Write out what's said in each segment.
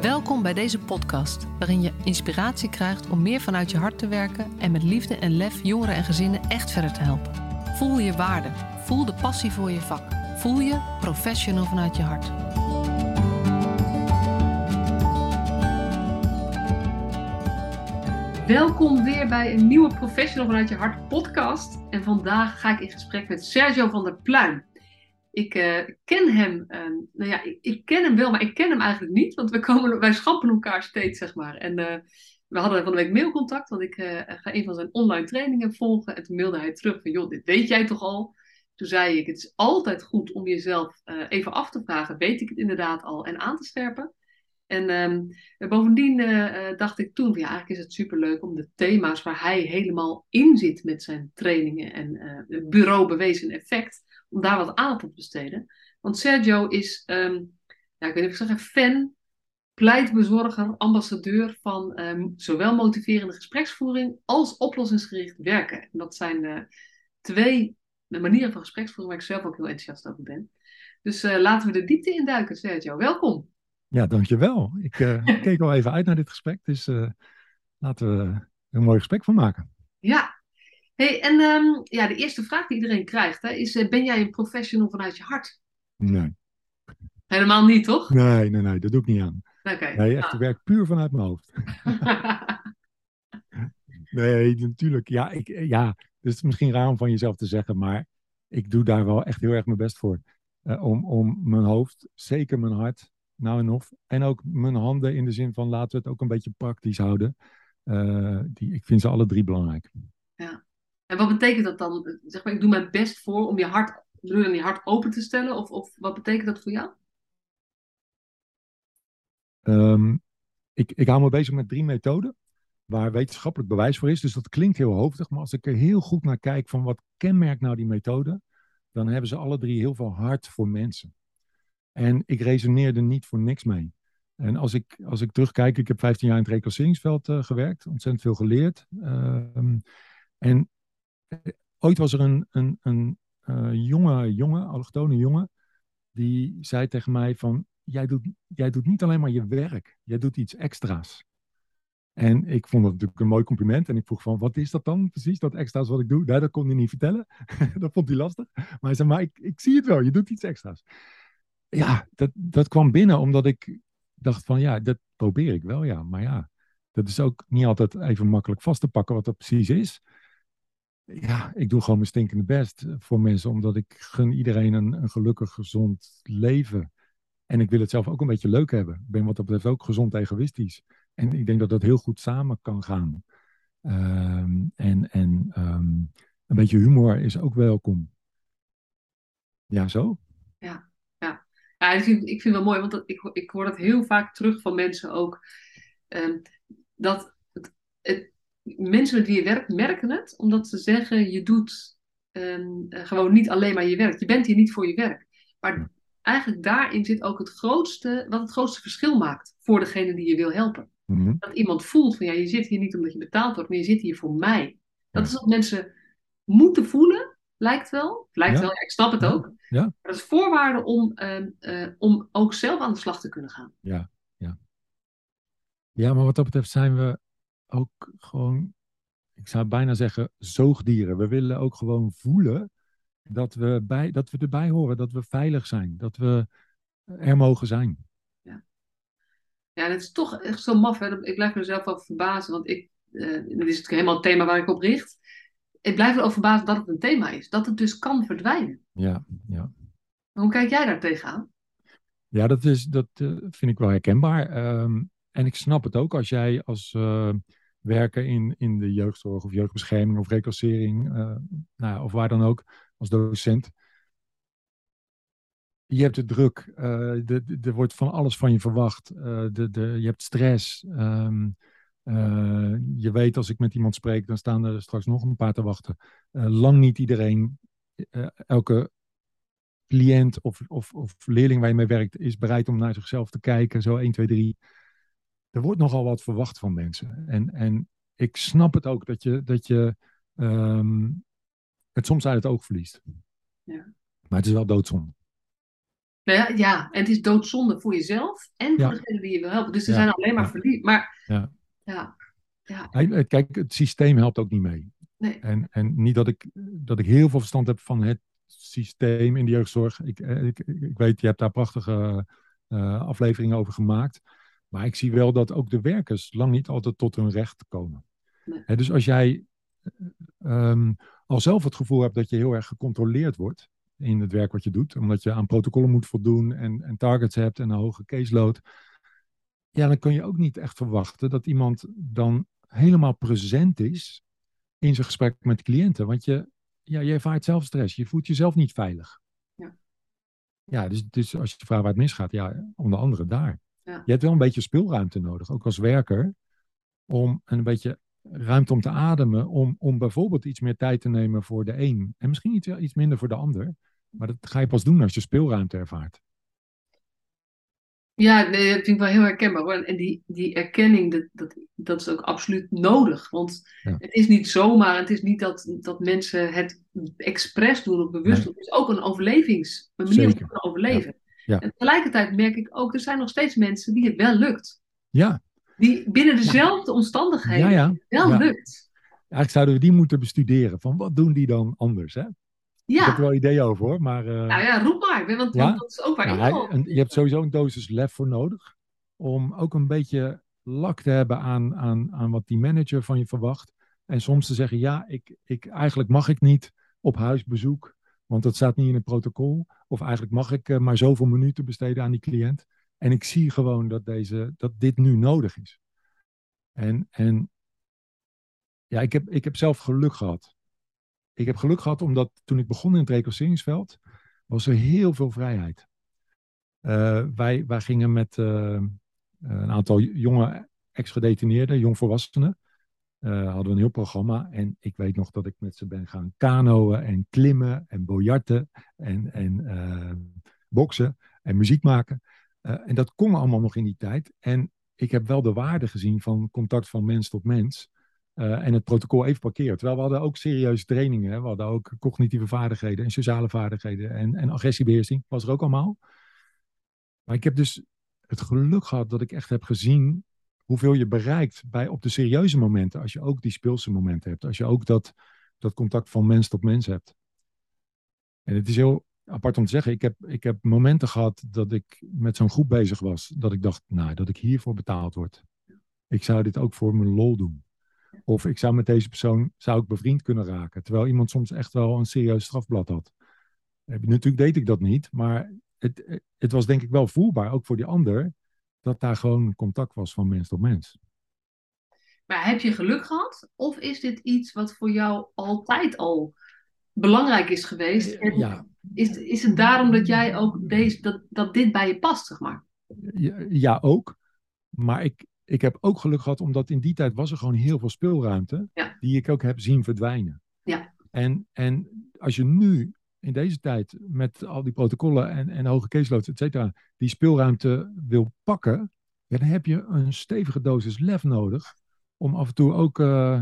Welkom bij deze podcast, waarin je inspiratie krijgt om meer vanuit je hart te werken en met liefde en lef jongeren en gezinnen echt verder te helpen. Voel je waarde, voel de passie voor je vak, voel je professional vanuit je hart. Welkom weer bij een nieuwe Professional vanuit je hart podcast. En vandaag ga ik in gesprek met Sergio van der Pluim. Ik uh, ken hem, uh, nou ja, ik, ik, ken hem wel, maar ik ken hem eigenlijk niet, want we komen, wij schappen elkaar steeds, zeg maar. En uh, we hadden van de week mailcontact, want ik ga een van zijn online trainingen volgen. En toen mailde hij terug van, joh, dit weet jij toch al? Toen zei ik, het is altijd goed om jezelf even af te vragen, weet ik het inderdaad al, en aan te scherpen. En um, bovendien dacht ik toen, ja, eigenlijk is het superleuk om de thema's waar hij helemaal in zit met zijn trainingen en bureau bewezen effect, om daar wat aandacht op te besteden. Want Sergio is, um, ja, ik weet niet of ik zeggen, fan, pleitbezorger, ambassadeur van um, zowel motiverende gespreksvoering als oplossingsgericht werken. En dat zijn uh, twee manieren van gespreksvoering waar ik zelf ook heel enthousiast over ben. Dus uh, laten we de diepte induiken, Sergio. Welkom. Ja, dankjewel. Ik uh, keek al even uit naar dit gesprek, dus laten we er een mooi gesprek van maken. Ja, Hey, en um, ja, de eerste vraag die iedereen krijgt hè, is: uh, ben jij een professional vanuit je hart? Nee. Helemaal niet, toch? Nee, nee, nee, dat doe ik niet aan. Okay. Nee, echt, ik werk puur vanuit mijn hoofd. nee, natuurlijk. Ja, ik, ja, dus het is misschien raar om van jezelf te zeggen, maar ik doe daar wel echt heel erg mijn best voor. Uh, om, om mijn hoofd, zeker mijn hart, nou en of. En ook mijn handen in de zin van laten we het ook een beetje praktisch houden. Uh, die, ik vind ze alle drie belangrijk. Ja. En wat betekent dat dan? Zeg maar, ik doe mijn best voor om je hart, je hart open te stellen? Of, of wat betekent dat voor jou? Um, ik, ik hou me bezig met drie methoden waar wetenschappelijk bewijs voor is. Dus dat klinkt heel hoofdig, maar als ik er heel goed naar kijk van wat kenmerkt nou die methode, dan hebben ze alle drie heel veel hart voor mensen. En ik resoneer er niet voor niks mee. En als ik, als ik terugkijk, ik heb 15 jaar in het reclasseringsveld uh, gewerkt, ontzettend veel geleerd. Uh, en ooit was er een, een, een uh, jonge jongen, allochtone jongen, die zei tegen mij van, jij doet, jij doet niet alleen maar je werk, jij doet iets extra's. En ik vond dat natuurlijk een mooi compliment. En ik vroeg van, wat is dat dan precies, dat extra's wat ik doe? Nee, dat kon hij niet vertellen. dat vond hij lastig. Maar hij zei, maar ik, ik zie het wel, je doet iets extra's. Ja, dat, dat kwam binnen omdat ik dacht van, ja, dat probeer ik wel, ja. Maar ja, dat is ook niet altijd even makkelijk vast te pakken wat dat precies is ja, ik doe gewoon mijn stinkende best voor mensen, omdat ik gun iedereen een, gelukkig, gezond leven. En ik wil het zelf ook een beetje leuk hebben. Ik ben wat dat betreft ook gezond egoïstisch. En ik denk dat dat heel goed samen kan gaan. Um, en en um, een beetje humor is ook welkom. Ja, zo? Ja, ja. ja ik, vind, ik vind het wel mooi, want dat, ik, ik hoor dat heel vaak terug van mensen ook. Um, dat het, het, mensen met wie je werkt merken het, omdat ze zeggen: je doet um, gewoon niet alleen maar je werk. Je bent hier niet voor je werk. Maar eigenlijk daarin zit ook het grootste, wat het grootste verschil maakt voor degene die je wil helpen. Mm-hmm. Dat iemand voelt van ja, je zit hier niet omdat je betaald wordt, maar je zit hier voor mij. Dat ja. is wat mensen moeten voelen, lijkt wel. Lijkt ja. wel, ik snap het ook. Ja. Dat is voorwaarde om, uh, uh, om ook zelf aan de slag te kunnen gaan. Ja, ja. Ja, maar wat dat betreft zijn we ook gewoon, ik zou bijna zeggen, zoogdieren. We willen ook gewoon voelen dat we, bij, dat we erbij horen, dat we veilig zijn, dat we er mogen zijn. Ja, ja dat is toch echt zo maf. Hè? Ik blijf mezelf wel verbazen, want ik, uh, dit is natuurlijk helemaal het thema waar ik op richt. Ik blijf erover verbazen dat het een thema is, dat het dus kan verdwijnen. Ja, ja. Hoe kijk jij daar tegenaan? Ja, dat, is, dat uh, vind ik wel herkenbaar. Um, en ik snap het ook als jij als uh, werker in, in de jeugdzorg of jeugdbescherming of reclassering, uh, nou of waar dan ook, als docent. Je hebt het druk, uh, er wordt van alles van je verwacht, de, de, je hebt stress. Um, je weet als ik met iemand spreek, dan staan er straks nog een paar te wachten. lang niet iedereen, elke cliënt of, of, of leerling waar je mee werkt, is bereid om naar zichzelf te kijken. Zo 1, 2, 3 er wordt nogal wat verwacht van mensen. En, en ik snap het ook dat je, dat je um, het soms uit het oog verliest. Ja. Maar het is wel doodzonde. Nou ja, ja, en het is doodzonde voor jezelf en voor Ja. degene die je wil helpen. Dus er Ja, zijn alleen maar ja. verlies. Maar Ja. ja, ja, eh, Kijk, het systeem helpt ook niet mee. nee. En, en niet dat ik, dat ik heel veel verstand heb van het systeem in de jeugdzorg. Ik, eh, ik, ik weet, je hebt daar prachtige eh, afleveringen over gemaakt. Maar ik zie wel dat ook de werkers lang niet altijd tot hun recht komen. Nee. Dus als jij eh, ehm, al zelf het gevoel hebt dat je heel erg gecontroleerd wordt in het werk wat je doet, omdat je aan protocollen moet voldoen en, en targets hebt en een hoge caseload, ja, dan kun je ook niet echt verwachten dat iemand dan helemaal present is in zijn gesprek met cliënten. Want je, ja, je ervaart zelf stress. Je voelt jezelf niet veilig. Ja. Ja, dus, dus als je vraagt waar het misgaat, ja, onder andere daar. Ja. Je hebt wel een beetje speelruimte nodig, ook als werker, om een beetje ruimte om te ademen, om, om bijvoorbeeld iets meer tijd te nemen voor de een en misschien iets, iets minder voor de ander. Maar dat ga je pas doen als je speelruimte ervaart. Ja, nee, dat vind ik wel heel herkenbaar hoor. En die, die erkenning, dat, dat, dat is ook absoluut nodig. Want Ja. het is niet zomaar, het is niet dat, dat mensen het expres doen of bewust Nee. doen. Het is ook een overlevings, een manier om te overleven. Ja. En tegelijkertijd merk ik ook, er zijn nog steeds mensen die het wel lukt. Ja, Die binnen dezelfde omstandigheden Ja, ja. wel Ja. lukt. eigenlijk zouden we die moeten bestuderen. Van wat doen die dan anders? Hè? Ik heb Ja, er wel ideeën over hoor, maar... eh, nou ja, roep maar. Want, Ja? want dat is ook waar Nou, ik hij- je hebt sowieso een dosis lef voor nodig. Om ook een beetje lak te hebben aan, aan, aan wat die manager van je verwacht. En soms te zeggen, ja, ik, ik, eigenlijk mag ik niet op huisbezoek. Want dat staat niet in het protocol. Of eigenlijk mag ik eh, maar zoveel minuten besteden aan die cliënt. En ik zie gewoon dat, deze, dat dit nu nodig is. En, en ja, ik heb, ik heb zelf geluk gehad. Ik heb geluk gehad omdat toen ik begon in het reclasseringsveld, was er heel veel vrijheid. Eh, wij, wij gingen met eh, een aantal jonge ex-gedetineerden, jongvolwassenen, eh hadden we een heel programma. En ik weet nog dat ik met ze ben gaan kanoën en klimmen en biljarten en, en eh, boksen en muziek maken. Eh, en dat kon allemaal nog in die tijd. En ik heb wel de waarde gezien van contact van mens tot mens. en het protocol even parkeren. Terwijl we hadden ook serieuze trainingen. Hè? We hadden ook cognitieve vaardigheden en sociale vaardigheden. En, en agressiebeheersing was er ook allemaal. Maar ik heb dus het geluk gehad dat ik echt heb gezien hoeveel je bereikt bij, op de serieuze momenten. Als je ook die speelse momenten hebt. Als je ook dat, dat contact van mens tot mens hebt. En het is heel apart om te zeggen. Ik heb, ik heb momenten gehad dat ik met zo'n groep bezig was. Dat ik dacht, nou, dat ik hiervoor betaald word. Ik zou dit ook voor mijn lol doen. Of ik zou met deze persoon zou ik bevriend kunnen raken. Terwijl iemand soms echt wel een serieus strafblad had. Natuurlijk deed ik dat niet. Maar het, het was denk ik wel voelbaar, ook voor die ander. Dat daar gewoon contact was van mens tot mens. Maar heb je geluk gehad? Of is dit iets wat voor jou altijd al belangrijk is geweest? En Ja, is, is het daarom dat jij ook deze, dat, dat dit bij je past, zeg maar? ja, ja, ook. Maar ik, ik heb ook geluk gehad, omdat in die tijd was er gewoon heel veel speelruimte. Ja. Die ik ook heb zien verdwijnen. Ja. En, en als je nu in deze tijd met al die protocollen en, en hoge caseloads, et cetera, die speelruimte wil pakken, ja, dan heb je een stevige dosis lef nodig. Om af en toe ook, eh,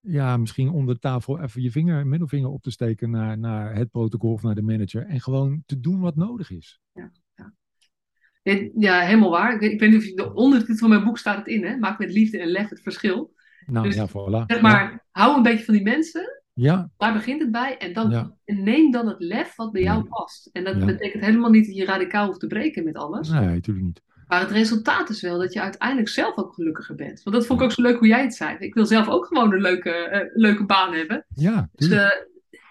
ja, misschien onder tafel even je vinger, middelvinger op te steken naar, naar het protocol of naar de manager. En gewoon te doen wat nodig is. Ja, ja, helemaal waar. Ik weet, ik weet niet of je de ondertitel van mijn boek staat het in, hè? Maak met liefde en lef het verschil. Nou Dus, ja, voilà. Zeg maar, hou een beetje van die mensen. Ja, Daar begint het bij. En, dan, Ja. neem dan het lef wat bij jou past. En dat Ja. betekent helemaal niet dat je radicaal hoeft te breken met alles. nee, natuurlijk niet. Maar het resultaat is wel dat je uiteindelijk zelf ook gelukkiger bent. Want dat vond ik ook zo leuk hoe jij het zei. Ik wil zelf ook gewoon een leuke, eh, leuke baan hebben. Ja, Dus eh,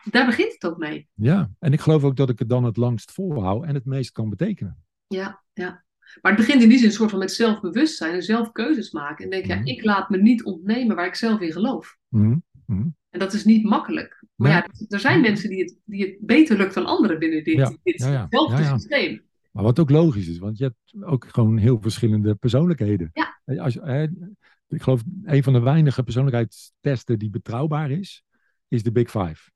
daar begint het ook mee. ja, en ik geloof ook dat ik het dan het langst volhoud en het meest kan betekenen. Ja, ja. Maar het begint in die zin soort van met zelfbewustzijn en zelf keuzes maken. En denk, ja, Mhm. ik laat me niet ontnemen waar ik zelf in geloof. Mhm, mhm. En dat is niet makkelijk. Maar Nee. ja, er zijn mensen die het, die het beter lukt dan anderen binnen dit, Ja, dit ja, ja. zelfde Ja, ja. systeem. Maar wat ook logisch is, want je hebt ook gewoon heel verschillende persoonlijkheden. Ja. Als, ik geloof een van de weinige persoonlijkheidstesten die betrouwbaar is, is de Big Five.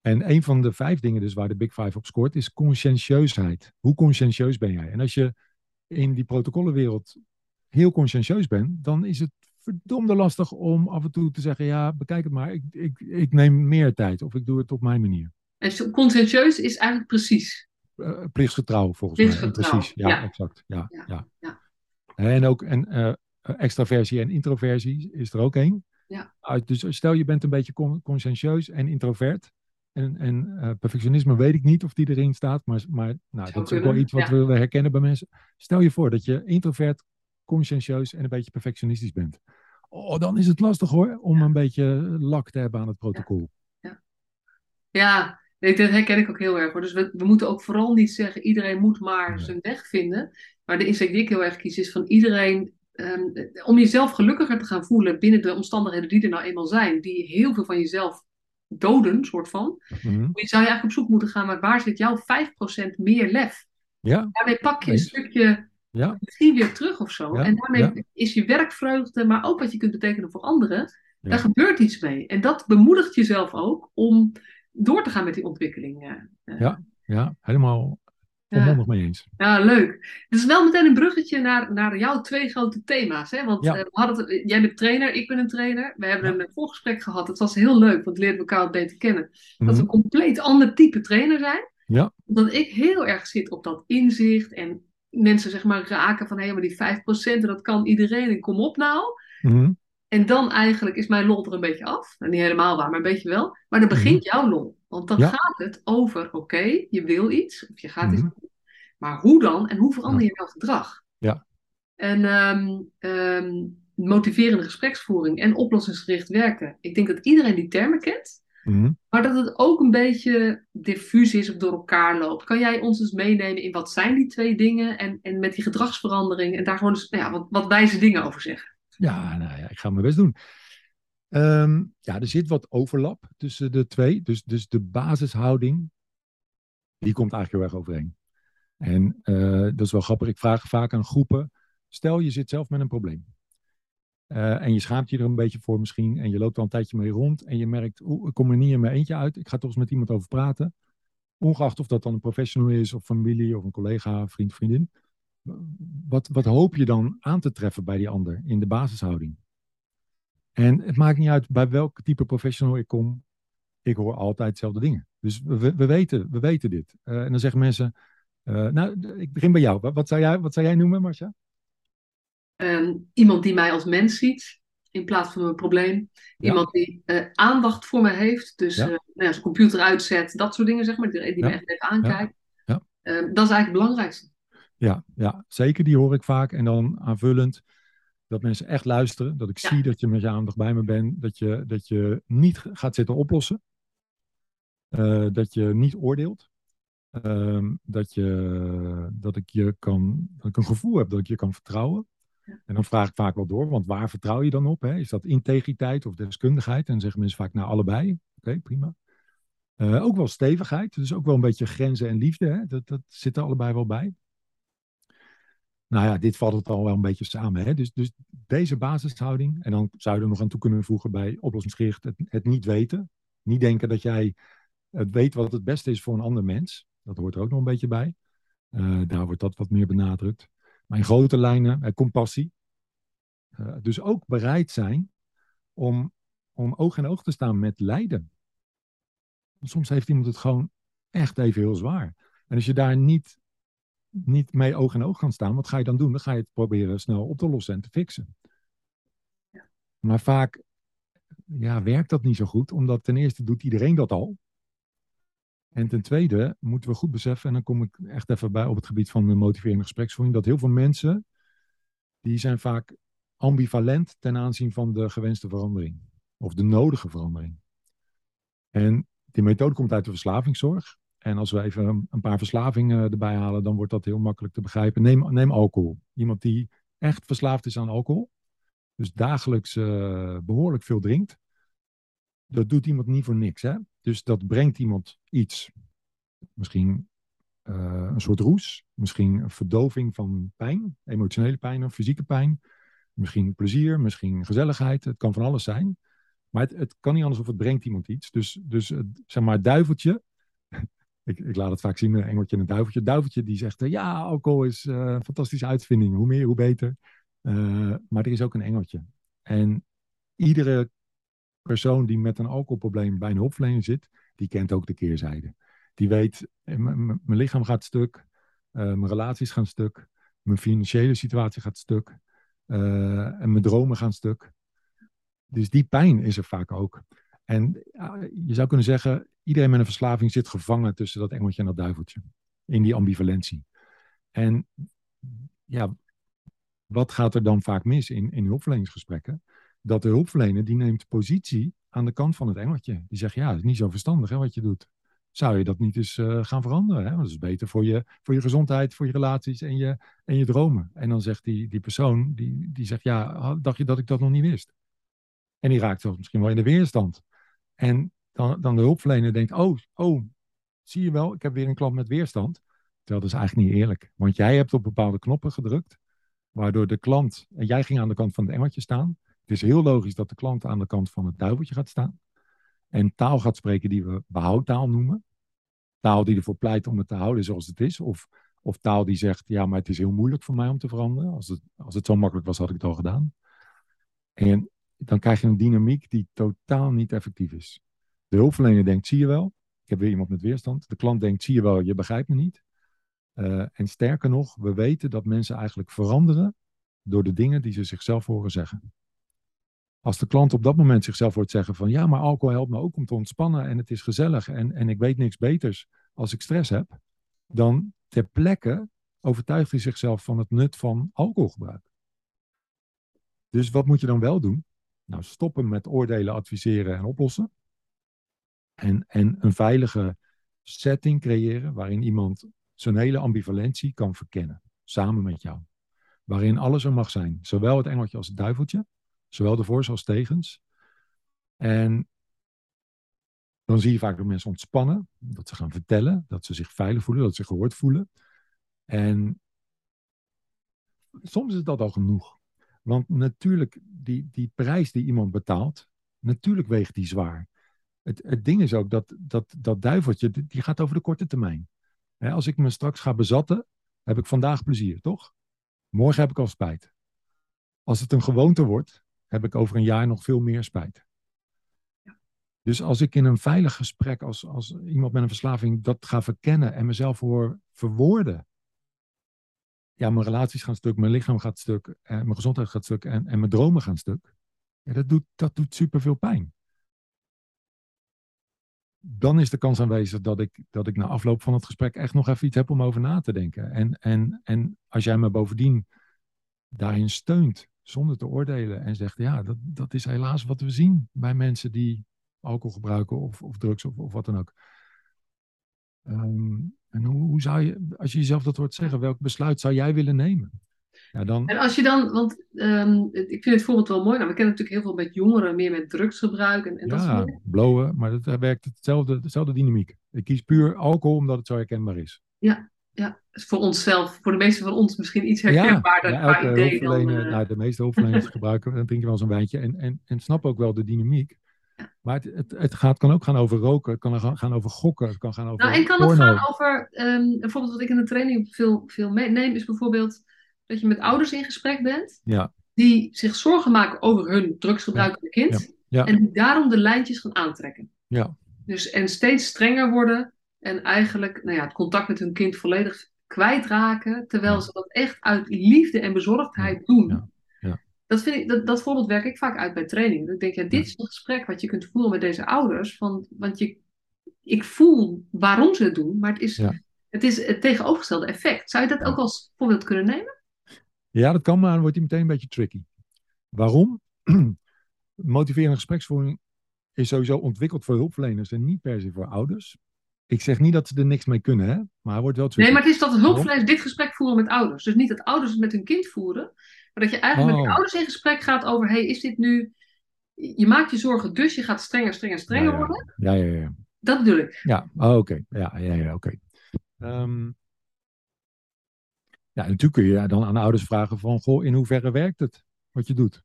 En een van de vijf dingen dus waar de Big Five op scoort, is conscientieusheid. Hoe conscientieus ben jij? En als je in die protocollenwereld heel conscientieus bent, dan is het verdomde lastig om af en toe te zeggen, ja, bekijk het maar, ik, ik, ik neem meer tijd of ik doe het op mijn manier. En conscientieus is eigenlijk precies. uh, plichtsgetrouw volgens mij. Precies, ja, ja, exact. Ja, ja. ja. En ook en, uh, extraversie en introversie is er ook één. Ja. dus stel je bent een beetje conscientieus en introvert. En, en uh, perfectionisme weet ik niet of die erin staat, maar, maar nou, dat is ook wel iets wat we herkennen bij mensen. Stel je voor dat je introvert, conscientieus en een beetje perfectionistisch bent. Oh, dan is het lastig hoor, om een beetje lak te hebben aan het protocol. Ja, ja. dat herken ik ook heel erg hoor. Dus we, we moeten ook vooral niet zeggen, iedereen moet maar zijn weg vinden. Maar de insteek die ik heel erg kies is van iedereen Um, om jezelf gelukkiger te gaan voelen binnen de omstandigheden die er nou eenmaal zijn, die heel veel van jezelf doden, soort van. Mm -hmm. Je zou je eigenlijk op zoek moeten gaan, maar waar zit jouw 5% meer lef? Ja. Daarmee pak je een stukje ja. misschien weer terug of zo. en daarmee is je werkvreugde, maar ook wat je kunt betekenen voor anderen, daar gebeurt iets mee. En dat bemoedigt jezelf ook om door te gaan met die ontwikkeling. Uh, ja, ja, helemaal Volmondig mee eens. Ja, leuk. Het is wel meteen een bruggetje naar, naar jouw twee grote thema's. Hè? Want we hadden het, jij bent trainer, ik ben een trainer. We hebben een voorgesprek gehad. Het was heel leuk, want leerden we elkaar beter kennen. Dat we een mhm. compleet ander type trainer zijn. Ja. Omdat ik heel erg zit op dat inzicht en mensen zeg maar raken van hé, maar die 5% dat kan iedereen en kom op nou. Mhm. En dan eigenlijk is mijn lol er een beetje af. Nou, niet helemaal waar, maar een beetje wel. Maar dan begint mhm. jouw lol. Want dan gaat het over, oké, je wil iets, of je gaat iets doen. Maar hoe dan en hoe verander je jouw gedrag? Ja. En um, motiverende gespreksvoering en oplossingsgericht werken. Ik denk dat iedereen die termen kent. Mhm. Maar dat het ook een beetje diffuus is of door elkaar loopt. Kan jij ons eens meenemen in wat zijn die twee dingen? En, en met die gedragsverandering en daar gewoon eens, nou ja, wat, wat wijze dingen over zeggen. Ja, nou ja, ik ga mijn best doen. Um, ja, er zit wat overlap tussen de twee. Dus, dus de basishouding, die komt eigenlijk heel erg overeen. En uh, dat is wel grappig. Ik vraag vaak aan groepen. Stel, je zit zelf met een probleem. Uh, en je schaamt je er een beetje voor misschien. En je loopt al een tijdje mee rond. En je merkt, ik kom er niet in mijn eentje uit. Ik ga toch eens met iemand over praten. Ongeacht of dat dan een professional is, of familie, of een collega, vriend, vriendin. Wat, wat hoop je dan aan te treffen bij die ander in de basishouding? En het maakt niet uit bij welk type professional ik kom. Ik hoor altijd dezelfde dingen. Dus we, we, weten, we weten dit. Uh, en dan zeggen mensen, uh, nou, ik begin bij jou. Wat, zou, jij, wat zou jij noemen, Marcia? Um, iemand die mij als mens ziet, in plaats van een probleem. Iemand die uh, aandacht voor me heeft. Dus ja. nou ja, zijn computer uitzet, dat soort dingen, zeg maar. Die, die me echt even aankijkt. Ja. Uh, dat is eigenlijk het belangrijkste. Ja, ja, zeker. Die hoor ik vaak. En dan aanvullend dat mensen echt luisteren. Dat ik zie dat je met je aandacht bij me bent. Dat je, dat je niet gaat zitten oplossen. Uh, dat je niet oordeelt. Uh, dat, je, dat, ik je kan, dat ik een gevoel heb dat ik je kan vertrouwen. En dan vraag ik vaak wel door, want waar vertrouw je dan op? Hè? Is dat integriteit of deskundigheid? En dan zeggen mensen vaak, nou allebei. Oké, prima. Uh, ook wel stevigheid, dus ook wel een beetje grenzen en liefde. Hè? Dat, dat zit er allebei wel bij. Nou ja, dit valt het al wel een beetje samen. Hè? Dus, dus deze basishouding, en dan zou je er nog aan toe kunnen voegen bij oplossingsgericht het, niet weten. Niet denken dat jij het weet wat het beste is voor een ander mens. Dat hoort er ook nog een beetje bij. Uh, daar wordt dat wat meer benadrukt. Maar in grote lijnen, uh, compassie. Uh, dus ook bereid zijn om, om oog in oog te staan met lijden. Soms heeft iemand het gewoon echt even heel zwaar. En als je daar niet niet mee oog in oog gaan staan, wat ga je dan doen? Dan ga je het proberen snel op te lossen en te fixen. Maar vaak ja, werkt dat niet zo goed, omdat ten eerste doet iedereen dat al. En ten tweede moeten we goed beseffen, en dan kom ik echt even bij op het gebied van de motiverende gespreksvoering, dat heel veel mensen, die zijn vaak ambivalent ten aanzien van de gewenste verandering. Of de nodige verandering. En die methode komt uit de verslavingszorg. En als we even een paar verslavingen erbij halen, dan wordt dat heel makkelijk te begrijpen. Neem, neem alcohol. Iemand die echt verslaafd is aan alcohol, dus dagelijks uh, behoorlijk veel drinkt, dat doet iemand niet voor niks. Hè? Dus dat brengt iemand iets. Misschien uh, een soort roes, misschien een verdoving van pijn, emotionele pijn of fysieke pijn. Misschien plezier, misschien gezelligheid. Het kan van alles zijn. Maar het, het kan niet anders of het brengt iemand iets. Dus, dus zeg maar, duiveltje ik, ik, laat het vaak zien, een engeltje en een duiveltje. Duiveltje die zegt, uh, ja, alcohol is uh, een fantastische uitvinding. Hoe meer, hoe beter. Maar er is ook een engeltje. En iedere persoon die met een alcoholprobleem bij een hulpverlener zit, die kent ook de keerzijde. Die weet, eh, mijn lichaam gaat stuk, uh, mijn relaties gaan stuk, mijn financiële situatie gaat stuk uh, en mijn dromen gaan stuk. Dus die pijn is er vaak ook. En je zou kunnen zeggen, iedereen met een verslaving zit gevangen tussen dat engeltje en dat duiveltje. In die ambivalentie. En ja, wat gaat er dan vaak mis in, in hulpverleningsgesprekken? Dat de hulpverlener die neemt positie aan de kant van het engeltje. Die zegt, ja, het is niet zo verstandig hè, wat je doet. Zou je dat niet eens uh, gaan veranderen? Hè? Want dat is beter voor je, voor je gezondheid, voor je relaties en je, en je dromen. En dan zegt die, die persoon, die, die zegt, ja, dacht je dat ik dat nog niet wist? En die raakt zelfs misschien wel in de weerstand. En dan, dan de hulpverlener denkt, oh, oh, zie je wel, ik heb weer een klant met weerstand. Terwijl dat is eigenlijk niet eerlijk. Want jij hebt op bepaalde knoppen gedrukt, waardoor de klant, en jij ging aan de kant van het engeltje staan. Het is heel logisch dat de klant aan de kant van het duiveltje gaat staan. En taal gaat spreken die we behoudtaal noemen. Taal die ervoor pleit om het te houden zoals het is. Of, of taal die zegt, ja, maar het is heel moeilijk voor mij om te veranderen. Als het, als het zo makkelijk was, had ik het al gedaan. En dan krijg je een dynamiek die totaal niet effectief is. De hulpverlener denkt, zie je wel, ik heb weer iemand met weerstand. De klant denkt, zie je wel, je begrijpt me niet. Uh, en sterker nog, we weten dat mensen eigenlijk veranderen door de dingen die ze zichzelf horen zeggen. Als de klant op dat moment zichzelf hoort zeggen van ja, maar alcohol helpt me ook om te ontspannen en het is gezellig en, en ik weet niks beters als ik stress heb, dan ter plekke overtuigt hij zichzelf van het nut van alcoholgebruik. Dus wat moet je dan wel doen? Nou, stoppen met oordelen, adviseren en oplossen. En, en een veilige setting creëren waarin iemand zijn hele ambivalentie kan verkennen, samen met jou. Waarin alles er mag zijn, zowel het engeltje als het duiveltje, zowel de als tegens. En dan zie je vaak dat mensen ontspannen, dat ze gaan vertellen, dat ze zich veilig voelen, dat ze gehoord voelen. En soms is dat al genoeg. Want natuurlijk, die, die prijs die iemand betaalt, natuurlijk weegt die zwaar. Het, het ding is ook dat, dat dat duiveltje, die gaat over de korte termijn. als ik me straks ga bezatten, heb ik vandaag plezier, toch? Morgen heb ik al spijt. Als het een gewoonte wordt, heb ik over een jaar nog veel meer spijt. Dus als ik in een veilig gesprek, als, als iemand met een verslaving, dat ga verkennen en mezelf hoor verwoorden, ja, mijn relaties gaan stuk, mijn lichaam gaat stuk, en mijn gezondheid gaat stuk en, en mijn dromen gaan stuk. Ja, dat doet, dat doet superveel pijn. Dan is de kans aanwezig dat ik, dat ik na afloop van het gesprek echt nog even iets heb om over na te denken. En, en, en als jij me bovendien daarin steunt, zonder te oordelen, en zegt, ja, dat, dat is helaas wat we zien bij mensen die alcohol gebruiken of, of drugs of, of wat dan ook. Um, en hoe, hoe, zou je, als je jezelf dat hoort zeggen, welk besluit zou jij willen nemen? Ja, dan... En als je dan, want um, ik vind het voorbeeld wel mooi. Nou, we kennen natuurlijk heel veel met jongeren, meer met drugsgebruik en, en dat soort dingen. blowen, maar dat werkt hetzelfde, dezelfde dynamiek. Ik kies puur alcohol omdat het zo herkenbaar is. Ja, ja. voor onszelf, voor de meeste van ons misschien iets herkenbaarder ja, ja, idee dan... Uh... Nou, de meeste hulpverleners gebruiken, dan drinken wel eens een wijntje en, en, en snap ook wel de dynamiek. Maar het, het, het, gaat, kan ook gaan over roken, het kan gaan over gokken, het kan gaan over. Nou, en kan het gaan over, um, bijvoorbeeld wat ik in de training veel, veel meeneem, is bijvoorbeeld dat je met ouders in gesprek bent, ja. die zich zorgen maken over hun drugsgebruikende kind, ja. en die daarom de lijntjes gaan aantrekken. Ja. Dus, en steeds strenger worden en eigenlijk nou ja, het contact met hun kind volledig kwijtraken, terwijl ze dat echt uit liefde en bezorgdheid doen. Dat, vind ik, dat, dat voorbeeld werk ik vaak uit bij training. ik denk, ja, dit is een gesprek wat je kunt voeren met deze ouders. Van, want je, ik voel waarom ze het doen, maar het is, het is het tegenovergestelde effect. Zou je dat ook als voorbeeld kunnen nemen? Ja, dat kan, maar dan wordt hij meteen een beetje tricky. Waarom? Motiverende gespreksvoering is sowieso ontwikkeld voor hulpverleners en niet per se voor ouders. Ik zeg niet dat ze er niks mee kunnen, hè? maar hij wordt wel. Nee, maar het is dat hulpverleners dit gesprek voeren met ouders. Dus niet dat ouders het met hun kind voeren, maar dat je eigenlijk met de oh. ouders in gesprek gaat over: hey, is dit nu. Je maakt je zorgen, dus je gaat strenger, strenger, strenger worden. Ja, ja, ja. Dat bedoel ik. Ja, oh, oké. Ja, ja, ja, oké. Ehm, ja, natuurlijk kun je dan aan de ouders vragen van, goh, in hoeverre werkt het wat je doet?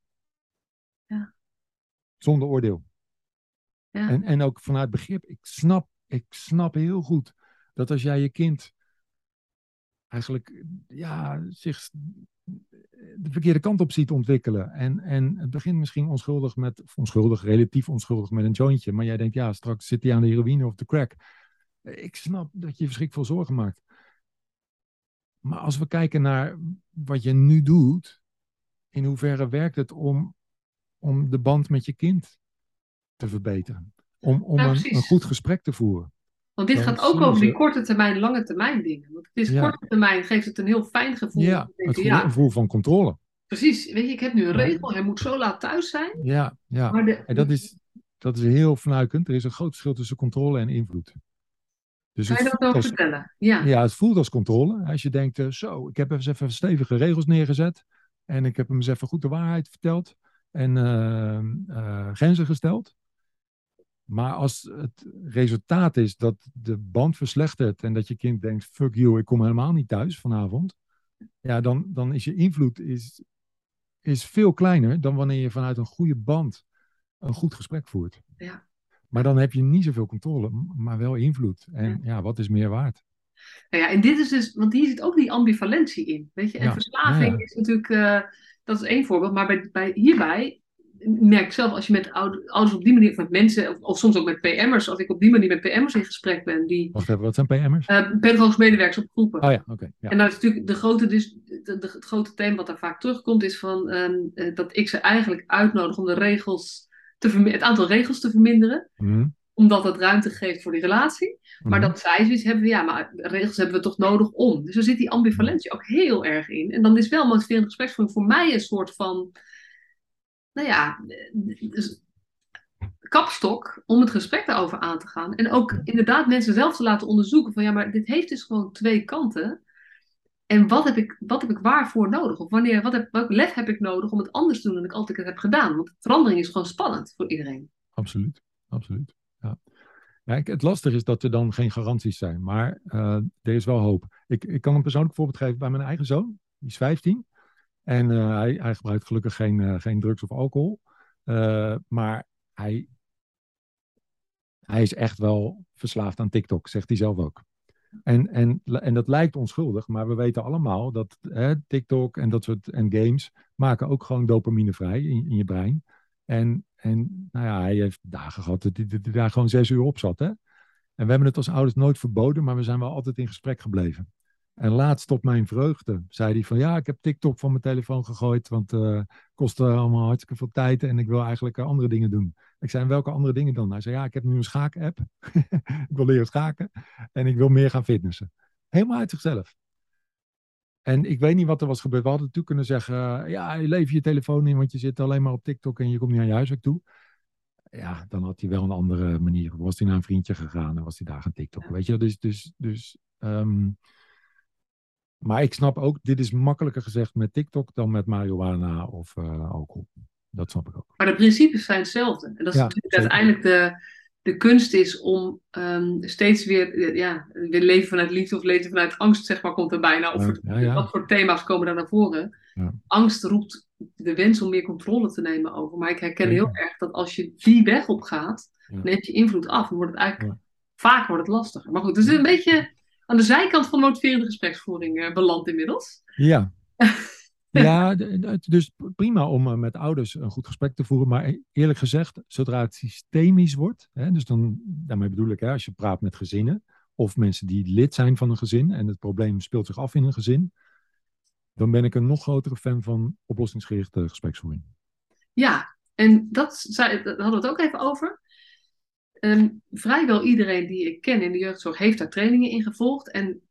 Ja. Zonder oordeel. Ja. En, en ook vanuit begrip. Ik snap, ik snap heel goed dat als jij je kind eigenlijk ja, zich de verkeerde kant op ziet ontwikkelen. En, en het begint misschien onschuldig met, onschuldig, relatief onschuldig met een jointje. Maar jij denkt, ja, straks zit hij aan de heroïne of de crack. Ik snap dat je verschrikkelijk veel zorgen maakt. Maar als we kijken naar wat je nu doet, in hoeverre werkt het om, om de band met je kind te verbeteren? Om, om een, goed gesprek te voeren. Want dit Dan gaat ook over die korte termijn, lange termijn dingen. Want het is Ja. korte termijn, geeft het een heel fijn gevoel. Ja, het gevoel, ja, gevoel van controle. precies. Weet je, ik heb nu een regel, hij moet zo laat thuis zijn. Ja, ja. Maar de, En dat is, dat is heel fnuikend. Er is een groot verschil tussen controle en invloed. Dus kan je dat ook als, vertellen? Ja. ja, het voelt als controle. Als je denkt, eh, zo, ik heb eens even stevige regels neergezet. En ik heb hem eens even goed de waarheid verteld. En eh, eh, grenzen gesteld. Maar als het resultaat is dat de band verslechtert. En dat je kind denkt, fuck you, ik kom helemaal niet thuis vanavond. Ja, dan, dan is je invloed is, is veel kleiner dan wanneer je vanuit een goede band een goed gesprek voert. Ja. Maar dan heb je niet zoveel controle, maar wel invloed. En ja, wat is meer waard? Nou ja, en dit is dus, want hier zit ook die ambivalentie in. Weet je, en Ja, verslaving is natuurlijk, eh, dat is één voorbeeld. Maar bij, bij, hierbij merk ik zelf, als je met oude- ouders op die manier, of met mensen, of, of soms ook met PM'ers, als ik op die manier met PM'ers in gesprek ben, die Wacht even, wat zijn PM'ers? eh pedagogisch medewerkers op groepen. Oh ja, oké. ja. En dat is natuurlijk de grote, dus, de, de- het grote thema wat daar vaak terugkomt, is van, ehm, eh, dat ik ze eigenlijk uitnodig om de regels te het aantal regels te verminderen. Mhm, Omdat dat ruimte geeft voor die relatie. Maar mhm. dat zij zoiets hebben, ja, maar regels hebben we toch nodig om. Dus er zit die ambivalentie ook heel erg in. En dan is wel motiverende gespreksvoering voor mij een soort van, nou ja, eh, dus kapstok om het gesprek daarover aan te gaan. En ook inderdaad mensen zelf te laten onderzoeken van, ja, maar dit heeft dus gewoon twee kanten. En wat heb ik, wat heb ik waarvoor nodig? Of wanneer, wat heb, welk lef heb ik nodig om het anders te doen dan ik altijd heb gedaan? Want verandering is gewoon spannend voor iedereen. Absoluut, absoluut. Ja. Ja, het lastige is dat er dan geen garanties zijn, maar eh, er is wel hoop. Ik, ik kan een persoonlijk voorbeeld geven bij mijn eigen zoon, die is 15. En eh, hij, hij gebruikt gelukkig geen, eh, geen drugs of alcohol. Eh, maar hij, hij is echt wel verslaafd aan TikTok, zegt hij zelf ook. En, en, en dat lijkt onschuldig, maar we weten allemaal dat hè, TikTok en dat soort en games maken ook gewoon dopamine vrij in, in je brein. En, en nou ja, hij heeft dagen gehad dat hij, daar gewoon zes uur op zat. Hè? En we hebben het als ouders nooit verboden, maar we zijn wel altijd in gesprek gebleven. En laatst op mijn vreugde zei hij van ja, ik heb TikTok van mijn telefoon gegooid, want het uh, kostte allemaal hartstikke veel tijd en ik wil eigenlijk uh, andere dingen doen. Ik zei, welke andere dingen dan? Hij zei, ja, ik heb nu een schaak-app. ik wil leren schaken en ik wil meer gaan fitnessen. Helemaal uit zichzelf. En ik weet niet wat er was gebeurd. We hadden natuurlijk kunnen zeggen, uh, ja, je lever je telefoon in, want je zit alleen maar op TikTok en je komt niet aan je huiswerk toe. Ja, dan had hij wel een andere manier. Was hij naar een vriendje gegaan en was hij daar gaan TikTok. Ja. Weet je, dus, dus, dus um, maar ik snap ook, dit is makkelijker gezegd met TikTok dan met marihuana of uh, alcohol. Dat snap ik ook. Maar de principes zijn hetzelfde. En dat is ja, natuurlijk zeker. uiteindelijk de, de kunst is om um, steeds weer, ja, weer leven vanuit liefde of leven vanuit angst, zeg maar, komt er bijna. Of ja, ja, wat voor thema's komen daar naar voren. Angst roept de wens om meer controle te nemen over. Maar ik herken heel erg dat als je die weg op gaat, neemt je invloed af. Dan wordt het eigenlijk, vaak wordt het lastiger. Maar goed, het is een beetje aan de zijkant van motiverende gespreksvoering uh, beland inmiddels. Ja. ja, dus prima om uh, met ouders een goed gesprek te voeren. Maar eerlijk gezegd, zodra het systemisch wordt, hè, dus dan, daarmee bedoel ik, hè, als je praat met gezinnen of mensen die lid zijn van een gezin en het probleem speelt zich af in een gezin, dan ben ik een nog grotere fan van oplossingsgerichte gespreksvoering. Ja, en dat, zei, daar hadden we het ook even over. Um, vrijwel iedereen die ik ken in de jeugdzorg heeft daar trainingen in gevolgd. En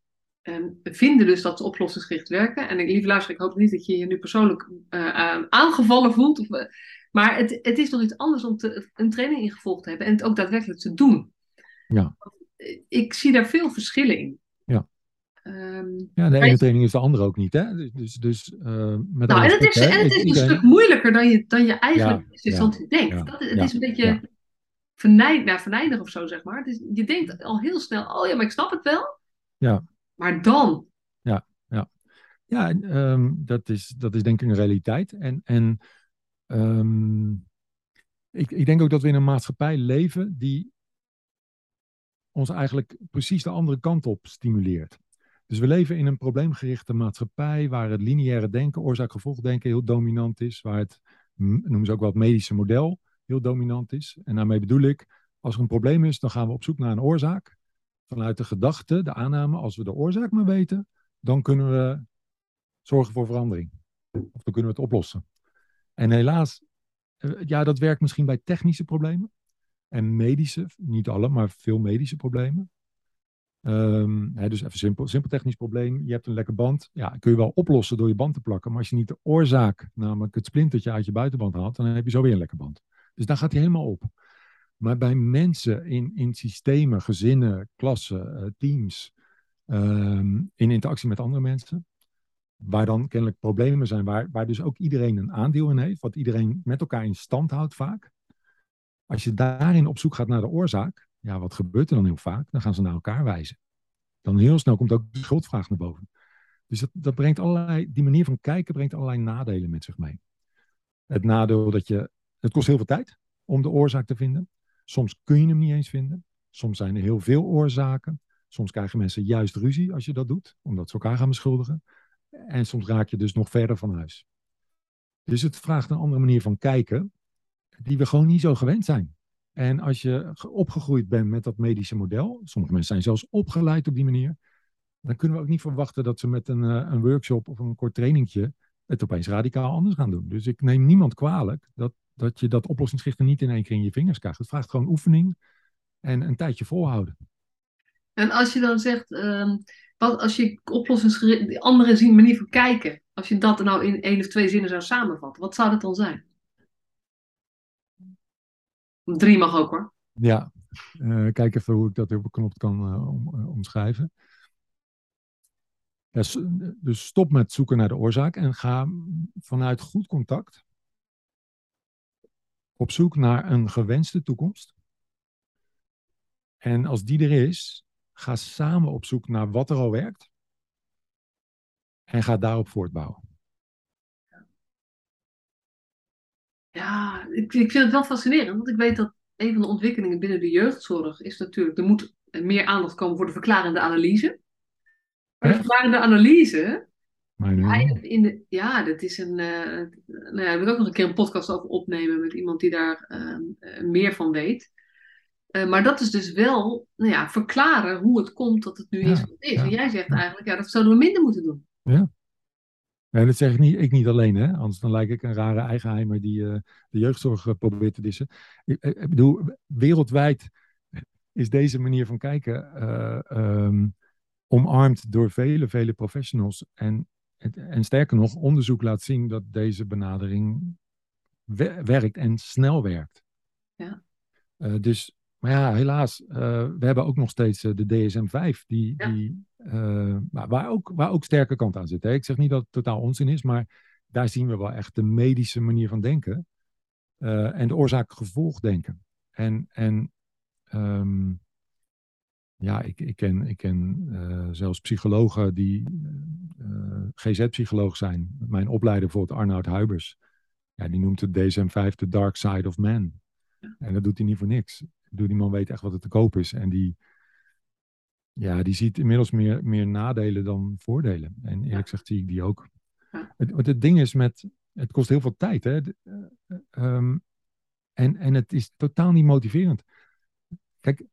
um, vinden dus dat ze oplossingsgericht werken. En ik, lieve luister, ik hoop niet dat je je nu persoonlijk uh, uh, aangevallen voelt. Of, uh, maar het, het is nog iets anders om te, een training in gevolgd te hebben en het ook daadwerkelijk te doen. Ja. Ik zie daar veel verschillen in. Ja. Um, ja, de ene training is de andere ook niet, hè? Dus, dus, dus met nou, en het is, hè, en het is iedereen... een stuk moeilijker dan je, dan je eigenlijk ja, ja, denkt. Dat, het is een beetje vernijd, nou, verneidig of zo, zeg maar. Dus je denkt al heel snel, oh ja, maar ik snap het wel. Ja. Maar dan. Ja, ja. Ja, um, dat, is, dat is denk ik een realiteit. En, en um, ik, ik denk ook dat we in een maatschappij leven die ons eigenlijk precies de andere kant op stimuleert. Dus we leven in een probleemgerichte maatschappij waar het lineaire denken, oorzaak-gevolgdenken heel dominant is, waar het, noemen ze ook wel het medische model, heel dominant is. En daarmee bedoel ik, als er een probleem is, dan gaan we op zoek naar een oorzaak. vanuit de gedachte, de aanname, als we de oorzaak maar weten, dan kunnen we zorgen voor verandering. Of dan kunnen we het oplossen. En helaas, eh, ja, dat werkt misschien bij technische problemen. En medische, niet alle, maar veel medische problemen. Um, hè, dus even simpel, simpel technisch probleem. Je hebt een lekke band. Ja, kun je wel oplossen door je band te plakken. Maar als je niet de oorzaak, namelijk het splintertje uit je buitenband haalt, dan heb je zo weer een lekke band. Dus daar gaat hij helemaal op. Maar bij mensen in, in systemen, gezinnen, klassen, uh, teams, um, in interactie met andere mensen, waar dan kennelijk problemen zijn, waar, waar dus ook iedereen een aandeel in heeft, wat iedereen met elkaar in stand houdt vaak. Als je daarin op zoek gaat naar de oorzaak, ja, wat gebeurt er dan heel vaak? Dan gaan ze naar elkaar wijzen. Dan heel snel komt ook de schuldvraag naar boven. Dus dat, dat brengt allerlei, die manier van kijken brengt allerlei nadelen met zich mee. Het nadeel dat je, het kost heel veel tijd om de oorzaak te vinden. Soms kun je hem niet eens vinden. Soms zijn er heel veel oorzaken. Soms krijgen mensen juist ruzie als je dat doet, omdat ze elkaar gaan beschuldigen. En soms raak je dus nog verder van huis. Dus het vraagt een andere manier van kijken, die we gewoon niet zo gewend zijn. En als je opgegroeid bent met dat medische model, sommige mensen zijn zelfs opgeleid op die manier, dan kunnen we ook niet verwachten dat ze met een, eh, een workshop of een kort trainingje het opeens radicaal anders gaan doen. Dus ik neem niemand kwalijk dat, dat je dat oplossingsgerichte niet in één keer in je vingers krijgt. Het vraagt gewoon oefening en een tijdje volhouden. En als je dan zegt, uh, wat als je oplossingsgericht, andere zien, manier van kijken, als je dat nou in één of twee zinnen zou samenvatten, wat zou dat dan zijn? Drie mag ook hoor. Ja, uh, kijk even hoe ik dat op knop kan uh, om, uh, omschrijven. Ja, dus stop met zoeken naar de oorzaak en ga vanuit goed contact op zoek naar een gewenste toekomst. En als die er is, ga samen op zoek naar wat er al werkt. En ga daarop voortbouwen. Ja, ik, ik vind het wel fascinerend, want ik weet dat een van de ontwikkelingen binnen de jeugdzorg is natuurlijk, er moet meer aandacht komen voor de verklarende analyse. Maar de verklarende analyse, in de, ja, dat is een. Uh, nou ja, ik wil ook nog een keer een podcast over opnemen met iemand die daar uh, meer van weet. Uh, maar dat is dus wel nou ja, verklaren hoe het komt dat het nu ja, is wat het is. Ja, en jij zegt eigenlijk, ja, dat zouden we minder moeten doen. Ja. Nee, dat zeg ik niet, ik niet alleen, hè? anders dan lijk ik een rare eigenheimer die de jeugdzorg probeert te dissen. Ik, ik, bedoel, wereldwijd is deze manier van kijken um, omarmd door vele, vele professionals. En, en sterker nog, onderzoek laat zien dat deze benadering werkt en snel werkt. Ja. dus maar ja, helaas, uh, we hebben ook nog steeds uh, de DSM-5, die, ja. die, waar, ook, waar ook sterke kant aan zit. Hè? Ik zeg niet dat het totaal onzin is, maar daar zien we wel echt de medische manier van denken. en de oorzaak-gevolg denken. En, en um, ja, ik, ik ken, ik ken zelfs psychologen die GZ-psycholoog zijn. Mijn opleider bijvoorbeeld Arnoud Huibers. Ja, die noemt het DSM-5 de dark side of man. En dat doet hij niet voor niks. Ik die man weet echt wat er te koop is. En die, ja, die ziet inmiddels meer, meer nadelen dan voordelen. En eerlijk ja. gezegd zie ik die ook. Ja. Het, het ding is met, het kost heel veel tijd. Hè? Um, en, en het is totaal niet motiverend. Kijk.